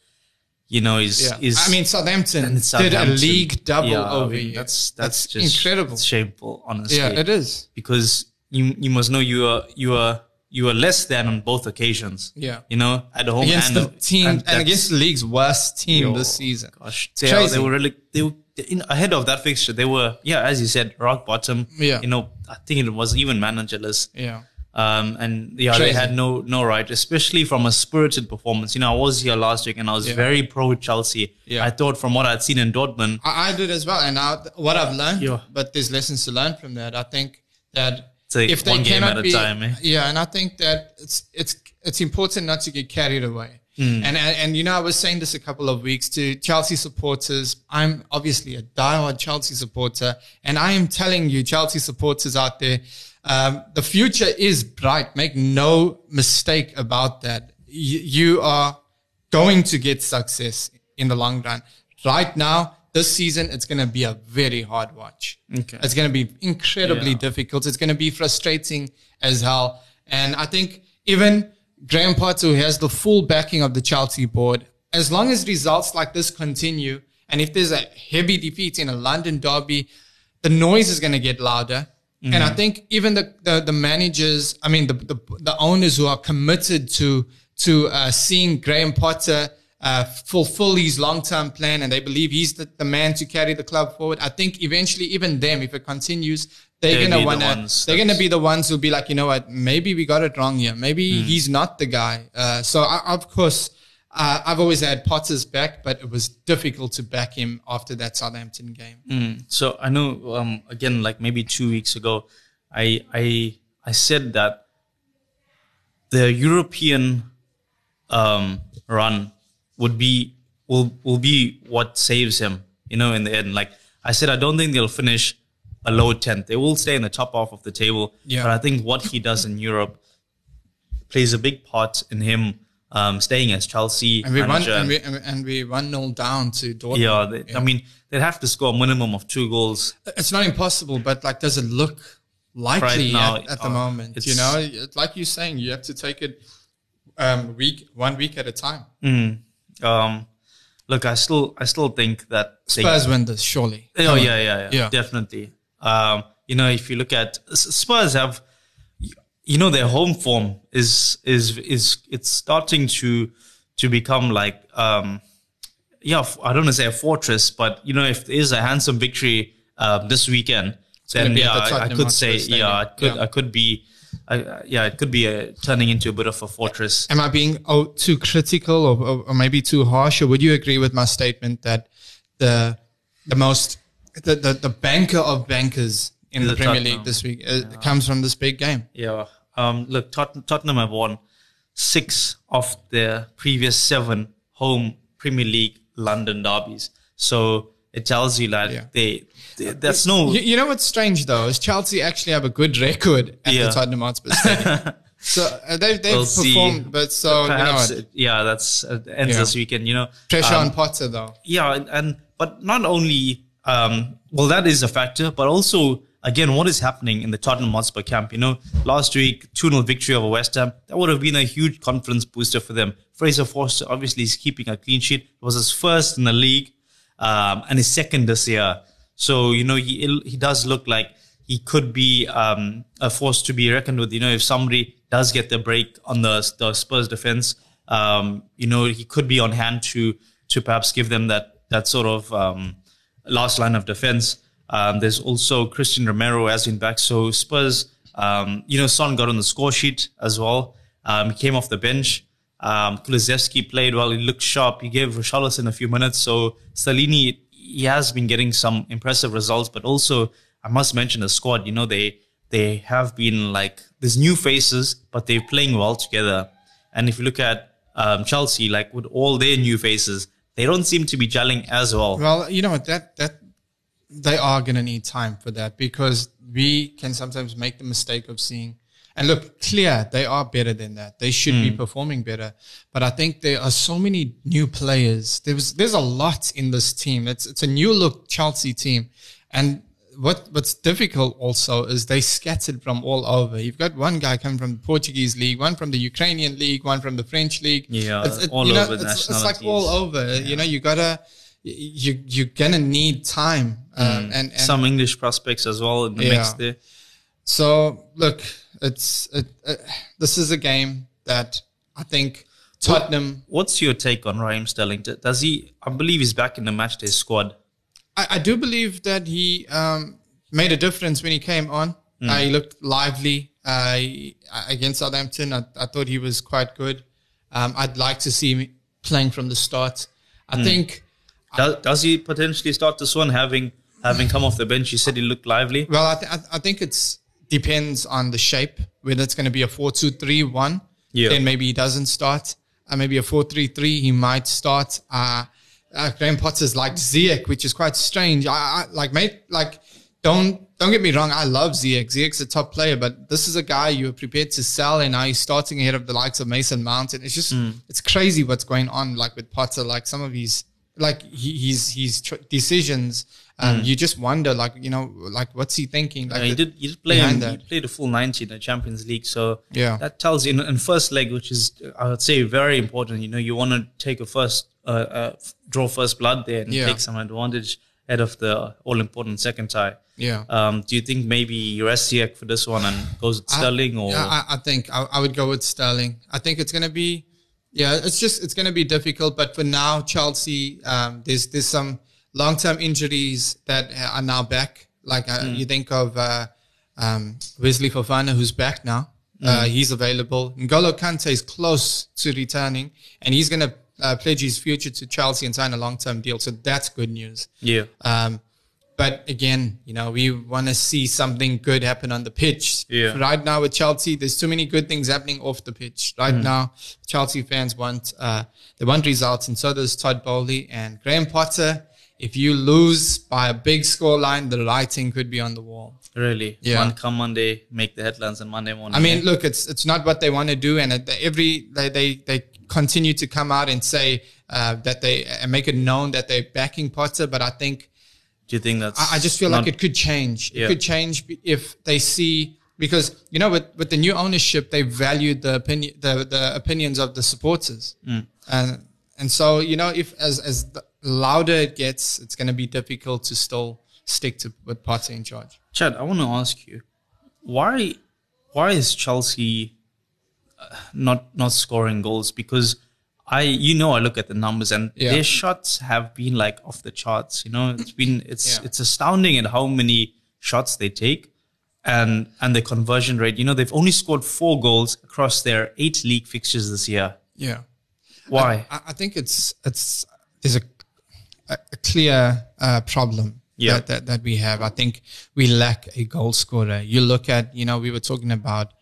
you know, is Yeah, is I mean Southampton and it's did a league double Yeah, I over mean, you. That's that's, just incredible. Shameful, honestly. Yeah, it is. because you you must know you are you are you are less than on both occasions. Yeah. you know, at home Against and the team and, that's- against the league's worst team Yo, this season. Gosh, they, Crazy. they were really they were in, ahead of that fixture. They were yeah, as you said, rock bottom. Yeah. you know, I think it was even managerless. Yeah. Um, and yeah, Crazy. they had no no right, especially from a spirited performance. You know, I was here last week and I was Yeah. very pro Chelsea. Yeah. I thought from what I'd seen in Dortmund, I, I did as well. And now what I've learned, Yeah. but there's lessons to learn from that. I think that if they one game cannot at a be, time, eh? yeah, and I think that it's it's it's important not to get carried away. Hmm. And, and and you know, I was saying this a couple of weeks to Chelsea supporters. I'm obviously a diehard Chelsea supporter, and I am telling you, Chelsea supporters out there, um, the future is bright. Make no mistake about that. You, you are going to get success in the long run. Right now, this season, it's going to be a very hard watch. Okay. It's going to be incredibly Yeah. difficult. It's going to be frustrating as hell. And I think even Graham Potter, who has the full backing of the Chelsea board, as long as results like this continue, and if there's a heavy defeat in a London derby, the noise is going to get louder. And I think even the, the, the managers, I mean, the, the, the owners who are committed to, to uh, seeing Graham Potter uh, fulfill his long-term plan and they believe he's the, the man to carry the club forward. I think eventually even them, if it continues, they're They'll gonna wanna, ones they're gonna be the ones who'll be like, you know what, maybe we got it wrong here. Maybe Hmm. he's not the guy. Uh, so I, of course, uh, I've always had Potter's back, but it was difficult to back him after that Southampton game. So I know um, again, like maybe two weeks ago, I I I said that the European um, run would be will will be what saves him. You know, in the end, like I said, I don't think they'll finish a low tenth. They will stay in the top half of the table. Yeah. But I think what he does in Europe plays a big part in him um, staying as Chelsea And we manager. and we, and we- and we one 0 down to Dortmund. yeah, they, I mean, they'd have to score a minimum of two goals it's not impossible, but like, does it look likely Right now, at, at the uh, moment? You know, like you're saying, you have to take it um, week one week at a time. Um, look, I still, I still think that they- Spurs win this, surely. oh yeah, yeah, yeah, Yeah. definitely. Um, you know, if you look at Spurs have, you know, their home form is is is it's starting to to become like, um, yeah, I don't want to say a fortress, but you know, if there is a handsome victory um, this weekend, then yeah, I, I could say, yeah, it could, Yeah. I could be. I, yeah, it could be a, turning into a bit of a fortress. Am I being oh, too critical or, or, or maybe too harsh? Or would you agree with my statement that the the most the, the, the banker of bankers in the The Premier League this week uh, comes from this big game? Yeah. Um, look, Tot- Tottenham have won six of their previous seven home Premier League London derbies. So it tells you that Yeah. they, they that's no You, you know what's strange though is Chelsea actually have a good record at Yeah. the Tottenham Hotspur Stadium. so uh, they've they've We'll see. performed, but so you know it- yeah that's uh, ends Yeah. this weekend. You know, pressure Um, on Potter though. yeah, and, and but not only um, well that is a factor, but also again what is happening in the Tottenham Hotspur camp. You know, last week two 0 victory over West Ham that would have been a huge confidence booster for them. Fraser Forster obviously is keeping a clean sheet. It was his first in the league um, and his second this year. So you know he he does look like he could be um, a force to be reckoned with. You know, if somebody does get the break on the, the Spurs defense, um, you know he could be on hand to to perhaps give them that that sort of um, last line of defense. Um, there's also Christian Romero has been back, so Spurs. Um, you know, Son got on the score sheet as well. He came off the bench. Um, played well. He looked sharp. He gave Richarlison a few minutes. So Stellini, he has been getting some impressive results. But also, I must mention the squad. You know, they they have been like there's new faces, but they're playing well together. And if you look at um, Chelsea, like with all their new faces, they don't seem to be gelling as well. Well, you know that that they are going to need time for that because we can sometimes make the mistake of seeing and look clear they are better than that. They should be performing better, but I think there are so many new players. There's there's a lot in this team. It's it's a new look Chelsea team, and what what's difficult also is they scattered from all over. You've got one guy coming from the Portuguese league, one from the Ukrainian league, one from the French league. Yeah, It's- all you know, over it's, it's like all over. You know, you gotta you you're gonna need time, um, and, and Some English prospects as well in the mix Yeah. there. so look, it's it, uh, this is a game that I think Tottenham. What's your take on Raheem Sterling? Does he? I believe he's back in the matchday squad. I, I do believe that he um, made a difference when he came on. Uh, he looked lively uh, against Southampton. I, I thought he was quite good. Um, I'd like to see him playing from the start. I think. Does, does he potentially start this one having having come off the bench? You said he looked lively. Well, I, th- I- I think it's depends on the shape. Whether it's going to be a four-two-three-one, Yeah. then maybe he doesn't start. Uh, maybe a four-three-three, he might start. Uh, uh, Graham Potter's like Ziyech, which is quite strange. I, I like, mate, like, don't don't get me wrong. I love Ziyech. Ziyech's a top player, but this is a guy you were prepared to sell, and now he's starting ahead of the likes of Mason Mount. And it's just it's crazy what's going on. Like with Potter, like some of his like he, he's his tr- decisions. Um, You just wonder, like you know, like what's he thinking? Like Uh, he did. He did play. In, he played a full ninety in the Champions League. So Yeah. that tells you in, in first leg, which is I would say very important. You know, you want to take a first uh, uh, draw first blood there and Yeah. take some advantage ahead of the all important second tie. Yeah. Um, do you think maybe Ziyech for this one and goes with Sterling or Yeah, I, I think I, I would go with Sterling. I think it's going to be Yeah, it's just it's going to be difficult. But for now, Chelsea, um, there's there's some long term injuries that are now back. Like uh, mm. you think of uh, um, Wesley Fofana, who's back now. Mm. Uh, he's available. N'Golo Kante is close to returning, and he's going to uh, pledge his future to Chelsea and sign a long term deal. So that's good news. Yeah. Um, but again, you know, we want to see something good happen on the pitch. Yeah. Right now with Chelsea, there's too many good things happening off the pitch. Right mm. now, Chelsea fans want uh, they want results, and so does Todd Boehly and Graham Potter. If you lose by a big score line, the writing could be on the wall. Really? Yeah. One come Monday, make the headlines on Monday morning. I mean, look, it's it's not what they want to do, and every they they, they continue to come out and say uh, that they and make it known that they're backing Potter, but I think do you think that's? I, I just feel like it could change. Yeah. It could change if they see because you know with, with the new ownership they valued the opinion the, the opinions of the supporters mm. and and so you know if as as louder it gets it's going to be difficult to still stick to with Potter in charge. Chad, I want to ask you why why is Chelsea uh, not not scoring goals because I you know I look at the numbers and yeah. their shots have been like off the charts. You know, it's been it's yeah. it's astounding at how many shots they take and and the conversion rate. You know, they've only scored four goals across their eight league fixtures this year. Yeah. Why? I, I think it's it's there's a a, clear uh, problem yeah. that, that that we have. I think we lack a goal scorer. You look at you know we were talking about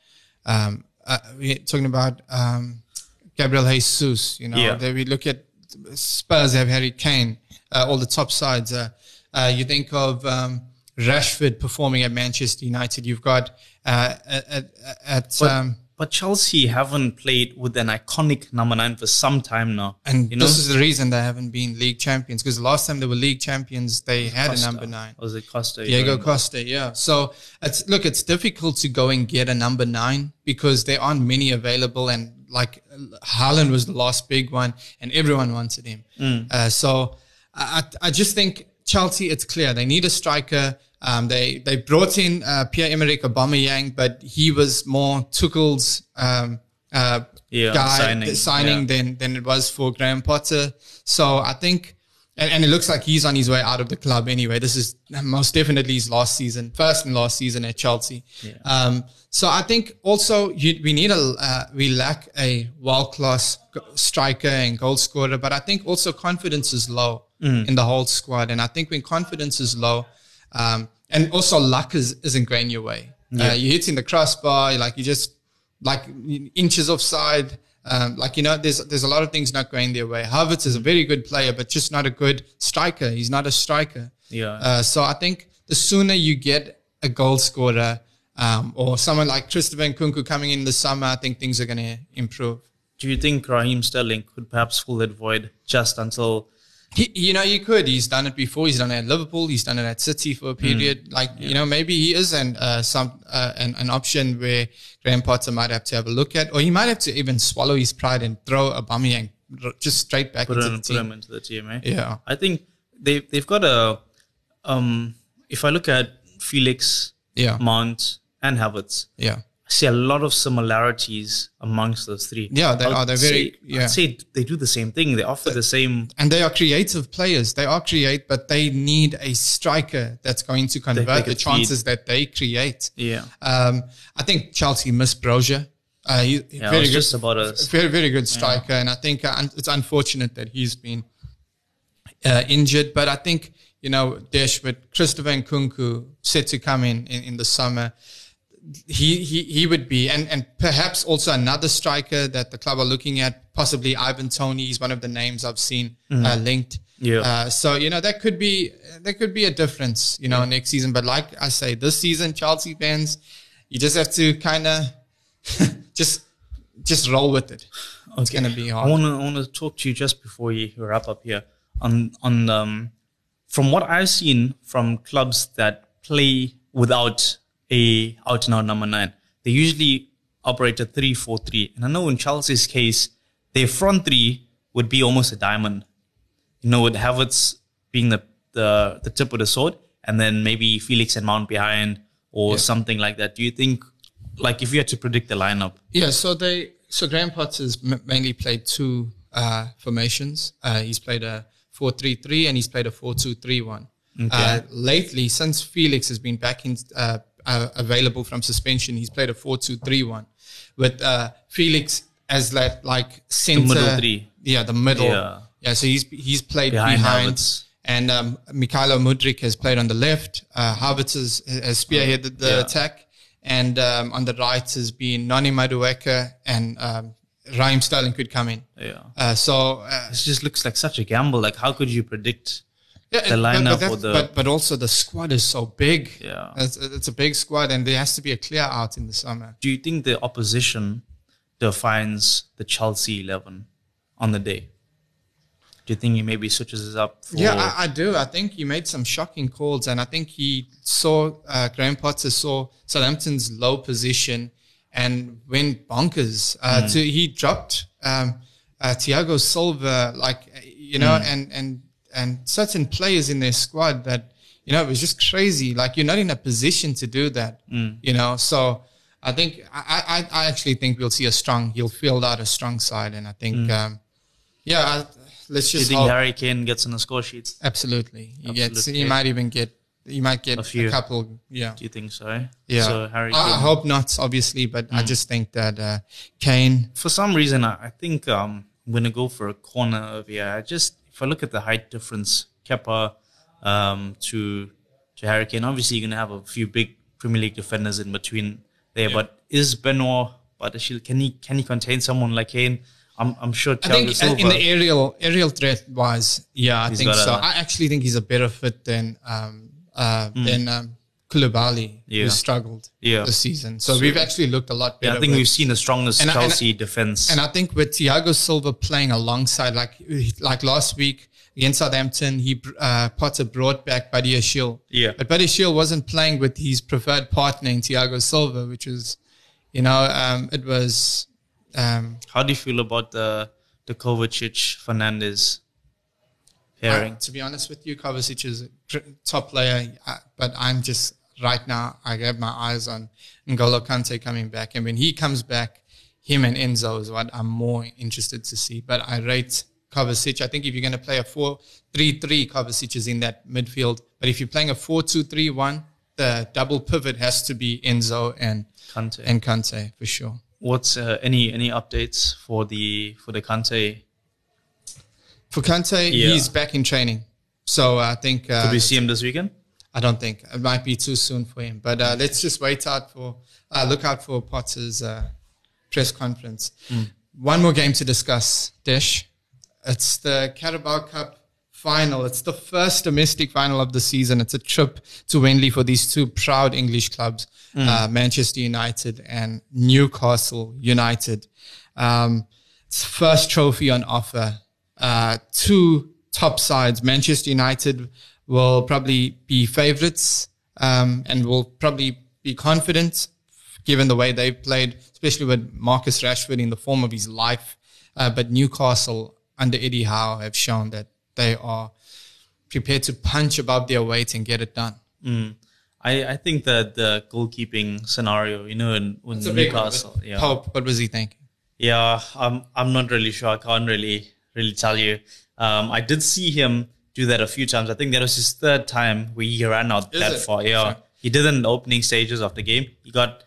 um uh, we talking about um Gabriel Jesus. You know, yeah. we look at Spurs have Harry Kane, uh, all the top sides. Uh, uh, you think of um, Rashford performing at Manchester United. You've got uh, at, at but, Chelsea haven't played with an iconic number nine for some time now. And you know? this is the reason they haven't been league champions because the last time they were league champions, they had Costa. a number nine. Was it Costa? Diego Costa, yeah. So it's look, it's difficult to go and get a number nine because there aren't many available and like Haaland was the last big one, and everyone wanted him. Mm. Uh, so I, I just think Chelsea, it's clear they need a striker. Um, they they brought in uh, Pierre Emerick Aubameyang, but he was more Tuchel's um, uh, yeah, guy signing, signing yeah. than than it was for Graham Potter. So I think. And, and, it looks like he's on his way out of the club anyway. This is most definitely his last season, first and last season at Chelsea. Yeah. Um, so I think also you, we need a uh, we lack a world class striker and goal scorer, but I think also confidence is low mm. in the whole squad, and I think when confidence is low, um, and also luck is isn't going your way. Yeah. Uh, you're hitting the crossbar, like you just like inches offside. Um, like you know, there's there's a lot of things not going their way. Havertz is a very good player, but just not a good striker. He's not a striker. Yeah. Uh, so I think the sooner you get a goal scorer um, or someone like Christopher Nkunku coming in the summer, I think things are going to improve. Do you think Raheem Sterling could perhaps fill that void just until? He, you know, you could. He's done it before. He's done it at Liverpool. He's done it at City for a mm. period. Mm, like yeah. you know, maybe he is an uh, some uh, an, an option where Graham Potter might have to have a look at, or he might have to even swallow his pride and throw a Aubameyang just straight back put into him, the team. Put him into the team, eh? Yeah, I think they they've got a. Um, if I look at Felix, yeah, Mount, and Havertz. Yeah. I see a lot of similarities amongst those three. Yeah, they are. They're very. Say, yeah. I'd say they do the same thing. They offer the same. And they are creative players. They are create, but they need a striker that's going to convert the chances feed. that they create. Yeah. Um, I think Chelsea missed Broja. Uh, he, yeah, very good, just about a very very good striker, yeah. and I think uh, it's unfortunate that he's been uh, injured. But I think you know, Desh with Christopher Nkunku set to come in, in in the summer he, he he would be, and and perhaps also another striker that the club are looking at, possibly Ivan Toney is one of the names I've seen mm. uh, linked. Yeah. Uh, so you know that could be that could be a difference, you know, yeah. next season. But like I say, this season, Chelsea fans, you just have to kind of just just roll with it. Okay. It's gonna be hard. I want to want to talk to you just before you wrap up here on on um from what I've seen from clubs that play without a out and out number nine. They usually operate a three four three, and I know in Chelsea's case, their front three would be almost a diamond. You know, with Havertz being the the, the tip of the sword, and then maybe Felix and Mount behind, or yeah. something like that. Do you think, like, if you had to predict the lineup? Yeah. So they so Graham Potter's m- mainly played two uh, formations. Uh, he's played a 4-3-3 and he's played a 4-2-3-1. Uh, lately, since Felix has been back in, uh, uh, available from suspension, he's played a 4-2-3-1 with uh, Felix as that like center, middle three. yeah, the middle, Yeah. yeah. So he's he's played Behind behind, and um, Mykhailo Mudryk has played on the left. Uh, Havertz has, has spearheaded the Yeah. attack, and um, on the right has been Noni Madueke and um, Raheem Sterling could come in. Yeah. Uh, so uh, This just looks like such a gamble. Like, how could you predict? Yeah, The and- but- but, or the- but but also the squad is so big. Yeah. it's, it's a big squad, and there has to be a clear out in the summer. Do you think the opposition defines the Chelsea 11 on the day? Do you think he maybe switches it up? For, Yeah, I, I do. I think he made some shocking calls, and I think he saw uh, Graham Potter saw Southampton's low position and went bonkers. Uh, Hmm. to, he dropped um, uh, Thiago Silva, like you know, Hmm. and and and certain players in their squad that you know it was just crazy. Like you're not in a position to do that, Hmm. you know. So I think I, I I actually think we'll see a strong. He'll field out a strong side, and I think um, yeah. I, let's just. Do you think hope. Harry Kane gets on the score sheet? Absolutely. He gets. Absolutely. He might even get. You might get A a, few. couple. Yeah. Do you think so? Yeah. So Harry I, I hope not, obviously, but Hmm. I just think that uh, Kane. for some reason, I, I think um, I'm going to go for a corner over here. I just, if I look at the height difference, Kepa um, to to Harry Kane, obviously you're going to have a few big Premier League defenders in between there. But is Benoit Badiashile, can he can he contain someone like Kane? I'm I'm sure I think Silva. in the aerial aerial threat wise, yeah, I think so. a- I actually think he's a better fit than um, uh, than um, Koulibaly. Yeah. who struggled Yeah. this season. So, we've actually looked a lot better. yeah, I think with- we've seen the strongest And I- and Chelsea defense. And I think with Thiago Silva playing alongside, like like last week against Southampton, he uh, Potter brought back Badiashile. Yeah. But Badiashile wasn't playing with his preferred partner in Thiago Silva, which was, you know, um, it was. Um, How do you feel about the the Kovacic Fernandez pairing? I- to be honest with you, Kovacic is a top player, uh, but I'm just right now. I have my eyes on N'Golo Kante coming back, and when he comes back, him and Enzo is what I'm more interested to see. But I rate Kovacic. I think if you're going to play a 4-3-3, Kovacic is in that midfield. But if you're playing a 4-2-3-1, the double pivot has to be Enzo and Kante. and Kante for sure. What's uh, any any updates for the for the Kante? For Kante, Yeah. he's back in training, so I think. Uh, Could we see him this weekend? I don't think it might be too soon for him. But uh, let's just wait out for uh, look out for Potter's uh, press conference. One more game to discuss, Dish. It's the Carabao Cup final. It's the first domestic final of the season. It's a trip to Wembley for these two proud English clubs, uh, Manchester United and Newcastle United. Um, it's first trophy on offer. Uh, two top sides, Manchester United will probably be favourites um, and will probably be confident given the way they've played, especially with Marcus Rashford in the form of his life. Uh, but Newcastle under Eddie Howe have shown that they are prepared to punch above their weight and get it done. I, I think that the goalkeeping scenario, you know, in, in Newcastle, yeah, Pope, what was he thinking? yeah, I'm I'm not really sure. I can't really really tell you. Um, I did see him do that a few times. I think that was his third time where he ran out Is that it? far. Yeah, Sure. he did it in the opening stages of the game. He got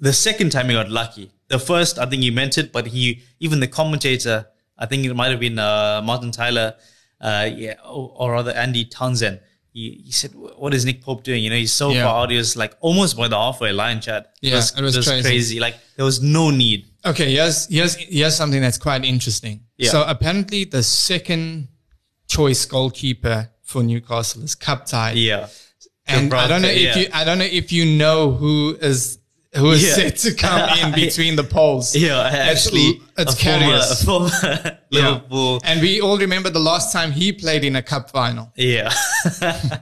the second time he got lucky. The first, I think he meant it, but he even the commentator, I think it might have been uh, Martin Tyler, uh, yeah, or, or rather Andy Townsend. He, he said, "What is Nick Pope doing? You know, he's so Yeah. far out. He was like almost by the halfway line, Chad. Yeah, it was crazy. Like there was no need. Okay, here's here's here's something that's quite interesting. Yeah. So apparently the second choice goalkeeper for Newcastle is cup tied. Yeah, and I don't know if yeah. you I don't know if you know who is who is Yeah. set to come in between the poles. Yeah, actually, it's a former, a Karius. Yeah. And we all remember the last time he played in a cup final. Yeah.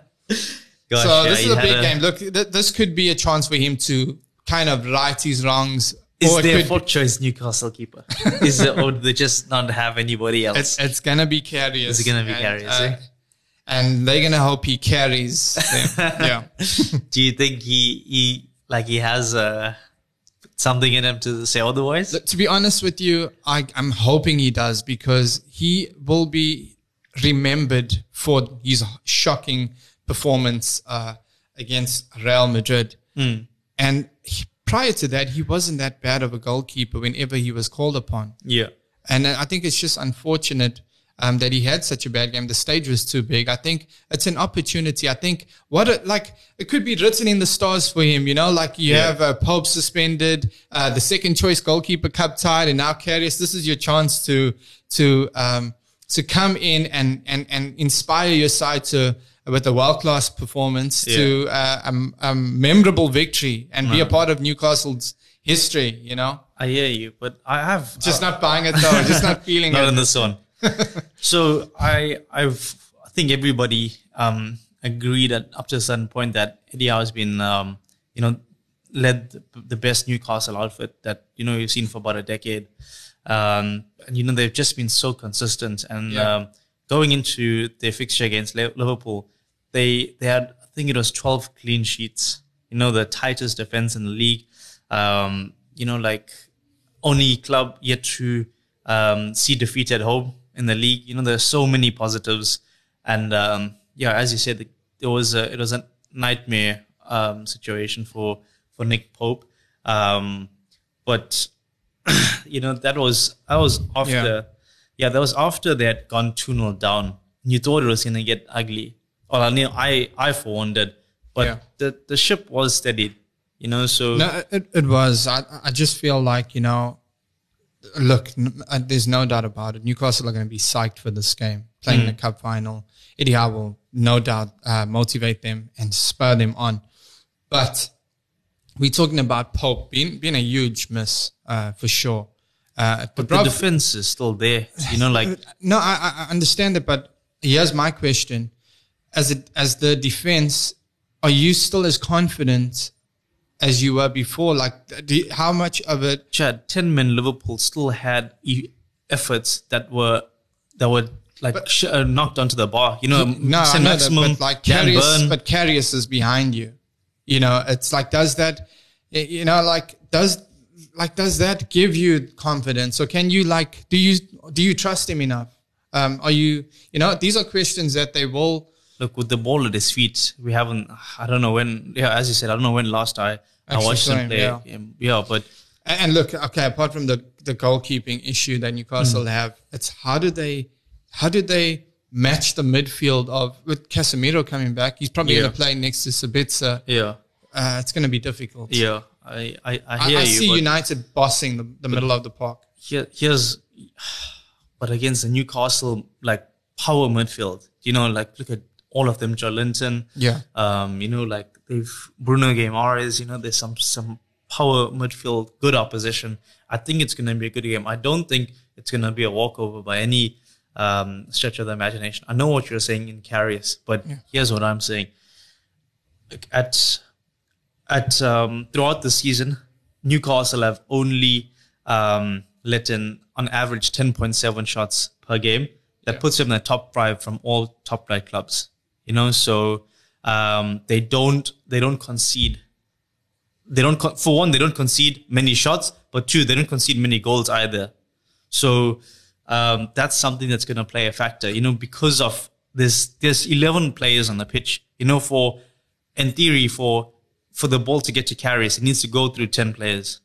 Gosh, so this is a big game. Look, th- this could be a chance for him to kind of right his wrongs. Is or their fourth choice Newcastle keeper? Is it, or do they just not have anybody else? It's it's gonna be Karius. It's gonna be and, Karius, uh, eh? and they're gonna hope he carries them. yeah. do you think he he like he has a something in him to say otherwise? To be honest with you, I, I'm hoping he does because he will be remembered for his shocking performance uh, against Real Madrid. Mm. And he, prior to that, he wasn't that bad of a goalkeeper whenever he was called upon. Yeah. And I think it's just unfortunate um, that he had such a bad game. The stage was too big. I think it's an opportunity. I think what it, like it could be written in the stars for him. You know, like you yeah. have uh, Pope suspended, uh, the second choice goalkeeper cup tied, and now Karius. This is your chance to to um, to come in and and and inspire your side to with a world class performance yeah. to uh, a, a, memorable victory and be a part of Newcastle's history. You know, I hear you, but I have just uh, not buying it though. just not feeling not it. in this one. so I I've I think everybody um, agreed that up to a certain point that Eddie Howe has been um, you know led the, the best Newcastle outfit that you know you've seen for about a decade. Um, and you know they've just been so consistent and yeah. um, going into their fixture against Liverpool, they they had I think it was 12 clean sheets. You know the tightest defense in the league. Um, you know like only club yet to um, see defeat at home in the league. You know there's so many positives, and um, yeah, as you said, it was a, it was a nightmare um, situation for for Nick Pope. Um, but you know, that was that was after yeah, yeah that was after they had gone 2 0 down. You thought it was gonna get ugly. Well, I knew I I forewarned but yeah. the the ship was steadied. You know, so no, it, it was. I I just feel like you know, look, uh, there's no doubt about it. Newcastle are going to be psyched for this game, playing mm. the cup final. Eddie Howe will no doubt uh, motivate them and spur them on. But we're talking about Pope being being a huge miss uh, for sure. Uh, but, the defense is still there. You know, like no, I, I understand it, but here's my question: as it as the defense, are you still as confident as you were before? Like, you, how much of it? Chad, ten men Liverpool still had e- efforts that were that were like but, sh- uh, knocked onto the bar. You know, no, I know that, but like Karius, but Karius is behind you. You know, it's like, does that, you know, like, does, like, does that give you confidence? Or can you, like, do you, do you trust him enough? Um, are you, you know, these are questions that they will. Look, with the ball at his feet, we haven't, I don't know when, yeah, as you said, I don't know when last I, I watched him play. Yeah. yeah, but. And look, okay, apart from the, the goalkeeping issue that Newcastle mm. have, it's how do they, how do they match the midfield of with Casemiro coming back. He's probably yeah. going to play next to Sabitzer. Yeah, uh, it's going to be difficult. Yeah, I I, I hear I, I see United bossing the, the middle of the park. Here, here's, but against the Newcastle like power midfield, you know, like look at all of them, Joelinton. Yeah. Um, you know, like they've Bruno Guimaraes. You know, there's some some power midfield, good opposition. I think it's going to be a good game. I don't think it's going to be a walkover by any um, stretch of the imagination. I know what you're saying in Karius, but yeah. here's what I'm saying. At at um, throughout the season, Newcastle have only um, let in on average 10.7 shots per game. That yeah. puts them in the top five from all top flight clubs. You know, so um, they don't they don't concede. They don't for one they don't concede many shots, but two they don't concede many goals either. So um, that's something that's going to play a factor. You know, because of this, there's 11 players on the pitch. You know, for in theory, for for the ball to get to Karius, it needs to go through 10 players.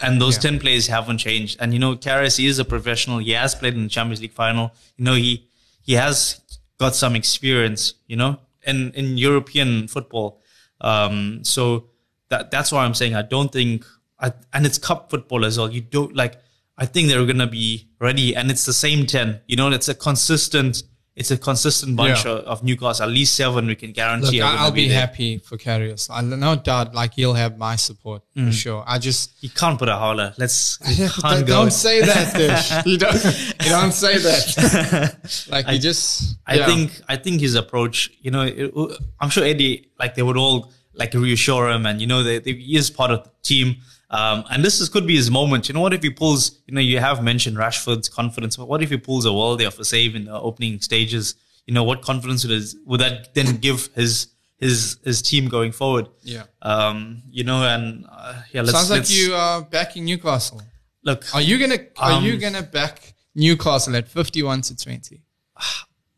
And those yeah. 10 players haven't changed. And, you know, Karius is a professional. He has played in the Champions League final. You know, he, he has got some experience, you know, in, in European football. Um, so that, that's why I'm saying I don't think, I, and it's cup football as well. You don't like, I think they're going to be ready. And it's the same 10. You know, it's a consistent, it's a consistent bunch yeah. of, of Newcastle. At least seven we can guarantee. Look, I'll be, be happy for Karius. I no doubt, like he'll have my support mm. for sure. I just you can't put a howler. Let's don't, don't say that. you don't. You don't say that. like I, you just. I yeah. think. I think his approach. You know, it, I'm sure Eddie. Like they would all like reassure him, and you know, they, they, he is part of the team. Um, and this is, could be his moment. You know, what if he pulls, you know, you have mentioned Rashford's confidence, but what if he pulls a world off a save in the opening stages? You know, what confidence would, his, would that then give his his his team going forward. Yeah. Um, you know, and uh, yeah, let's, Sounds like let's you are backing Newcastle. look. Are you gonna Are you Um, gonna back Newcastle at fifty-one to twenty?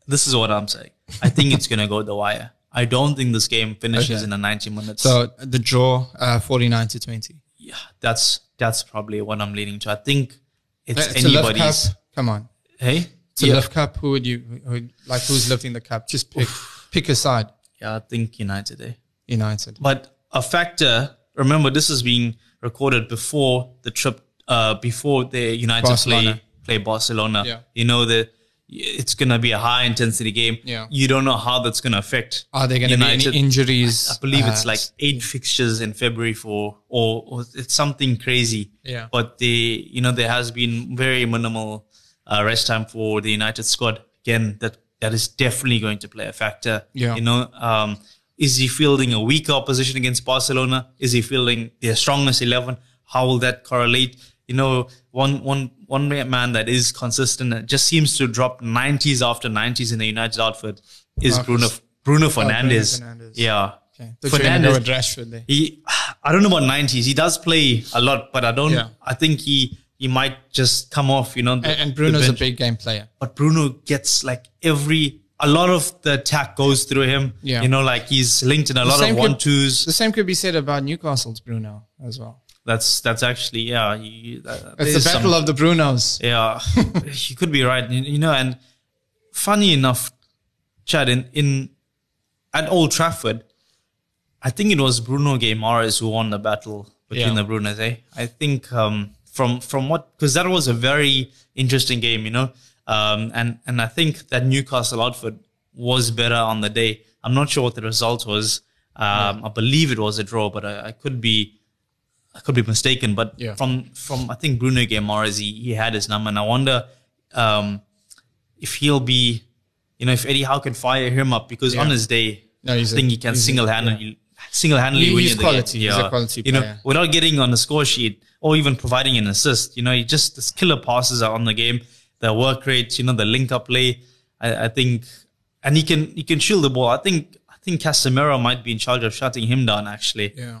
This is what I'm saying. I think it's gonna go the wire. I don't think this game finishes Okay. in the 90 minutes. So the draw, uh, forty-nine to twenty. Yeah, that's that's probably what I'm leaning to. I think it's It's anybody's. Come on, Hey, it's a yeah, lift cup. Who would you who, like? Who's lifting the cup? Just pick pick a side. yeah, I think United. Eh? United. But a factor. Remember, this is being recorded before the trip. Uh, before the United Barcelona. play play Barcelona. Yeah. You know the it's gonna be a high intensity game. Yeah. You don't know how that's gonna affect. Are there going to be any injuries? I believe it's like eight fixtures in February for, or, or it's something crazy. Yeah. But the, you know, there has been very minimal uh, rest time for the United squad. Again, that that is definitely going to play a factor. Yeah. You know, um, is he fielding a weaker opposition against Barcelona? Is he fielding their strongest eleven? How will that correlate? You know, one one one man that is consistent and just seems to drop nineties after nineties in the United outfit is Marcus. Bruno Bruno oh, Fernandes. Fernandes. Yeah. Okay. Thought you were gonna go with Rashford. He, I don't know about nineties. He does play a lot, but I don't. Yeah. I think he he might just come off. You know, the- And, and the Bruno's a big game player. But Bruno gets like every a lot of the attack goes through him. Yeah. You know, like he's linked in a lot same of could- one twos. The same could be said about Newcastle's Bruno as well. That's that's actually yeah. You, that, It's the battle some- of the Brunos. Yeah, you could be right. You, you know, and funny enough, Chad, in, in at Old Trafford, I think it was Bruno Guimaraes who won the battle between Yeah. the Brunos. Eh? I think um, from from what because that was a very interesting game, you know, um, and and I think that Newcastle outfit was better on the day. I'm not sure what the result was. Um, I believe it was a draw, but I, I could be I could be mistaken, but Yeah. from from I think Bruno Guimaraes, he, he had his number, and I wonder um, if he'll be, you know, if Eddie Howe can fire him up because Yeah. on his day, No, he's I a- think he can single handedly single handedly win the quality. game. He's a quality you know, without getting on the score sheet or even providing an assist. You know, he just his killer passes are on the game, the work rate, you know, the link up play. I, I think, and he can he can shield the ball. I think I think Casemiro might be in charge of shutting him down. Actually, Yeah.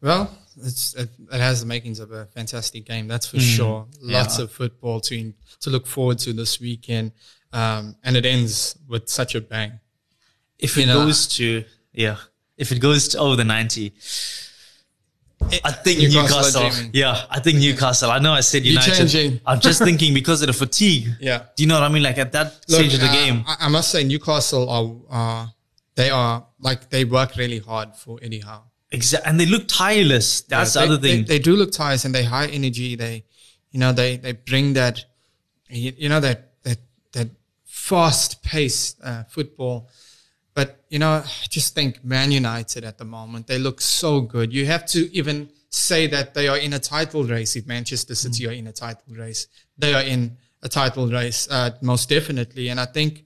Well, it's, it, it has the makings of a fantastic game, that's for Mm. sure. Lots Yeah. of football to to look forward to this weekend, um, and it ends with such a bang. if You it know, goes to yeah, if it goes to over the ninety, I think Newcastle Newcastle. yeah, I think Newcastle. I know I said United. changing. I'm just thinking because of the fatigue. Yeah. Do you know what I mean? Like at that stage of the uh, game. I, I must say Newcastle are uh, they are like they work really hard for Eddie Howe. Exactly, and they look tireless. That's Yeah, the other thing. They, they do look tired and they high energy. They, you know, they they bring that, you, you know, that that that fast paced uh, football. But you know, I just think Man United at the moment they look so good. You have to even say that they are in a title race. If Manchester City are in a title race, they are in a title race uh, most definitely. And I think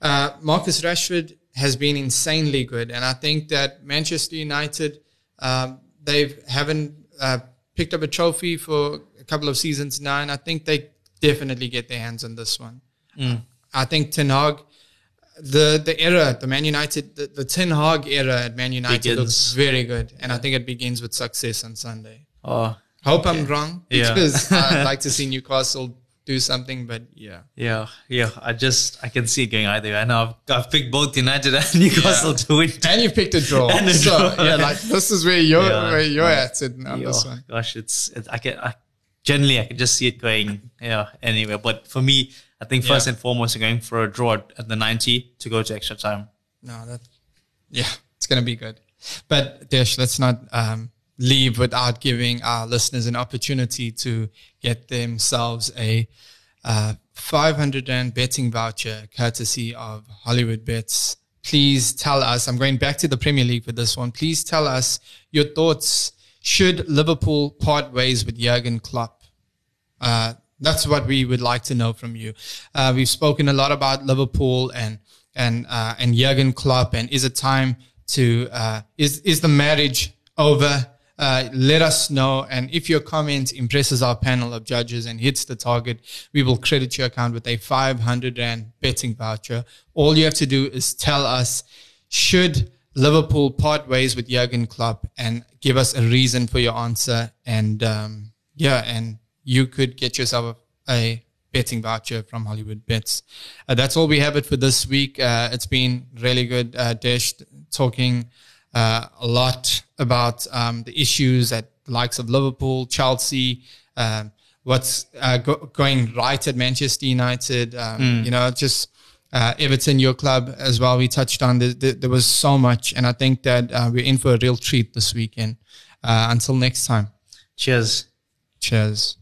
uh, Marcus Rashford has been insanely good, and I think that Manchester United um, they haven't uh, picked up a trophy for a couple of seasons now, and I think they definitely get their hands on this one. I think Ten Hag, the the era, the Man United, the, the Ten Hag era at Man United Begins. looks very good, and I think it begins with success on Sunday. oh, Hope I'm wrong Yeah. because I'd like to see Newcastle do something, but yeah. yeah, yeah. I just I can see it going either way. I know I've, I've picked both United and Newcastle Yeah. to win. And you picked a draw. And a so draw. yeah, like this is where you're Yeah. where you're at in, on Yeah, this one. gosh, it's it, I can I, generally I can just see it going yeah anywhere. But for me, I think first Yeah. and foremost, we're going for a draw at, at the ninety to go to extra time. No, that yeah, it's gonna be good. But Desh, let's not um, leave without giving our listeners an opportunity to get themselves a uh, 500 rand betting voucher courtesy of Hollywoodbets. Please tell us. I'm going back to the Premier League for this one. Please tell us your thoughts. Should Liverpool part ways with Jurgen Klopp? Uh, that's what we would like to know from you. Uh, we've spoken a lot about Liverpool and and uh, and Jurgen Klopp, and is it time to uh, is is the marriage over? Uh, let us know, and if your comment impresses our panel of judges and hits the target, we will credit your account with a 500 rand betting voucher. All you have to do is tell us should Liverpool part ways with Jurgen Klopp and give us a reason for your answer. And um, yeah, and you could get yourself a, a betting voucher from Hollywoodbets. Uh, that's all we have it for this week. Uh, it's been really good, uh, Dish, talking uh, a lot about um, the issues at the likes of Liverpool, Chelsea, um, what's uh, go- going right at Manchester United. Um, mm. You know, just uh, Everton, your club as well. We touched on the, the, there was so much, and I think that uh, we're in for a real treat this weekend. Uh, until next time. Cheers. Cheers.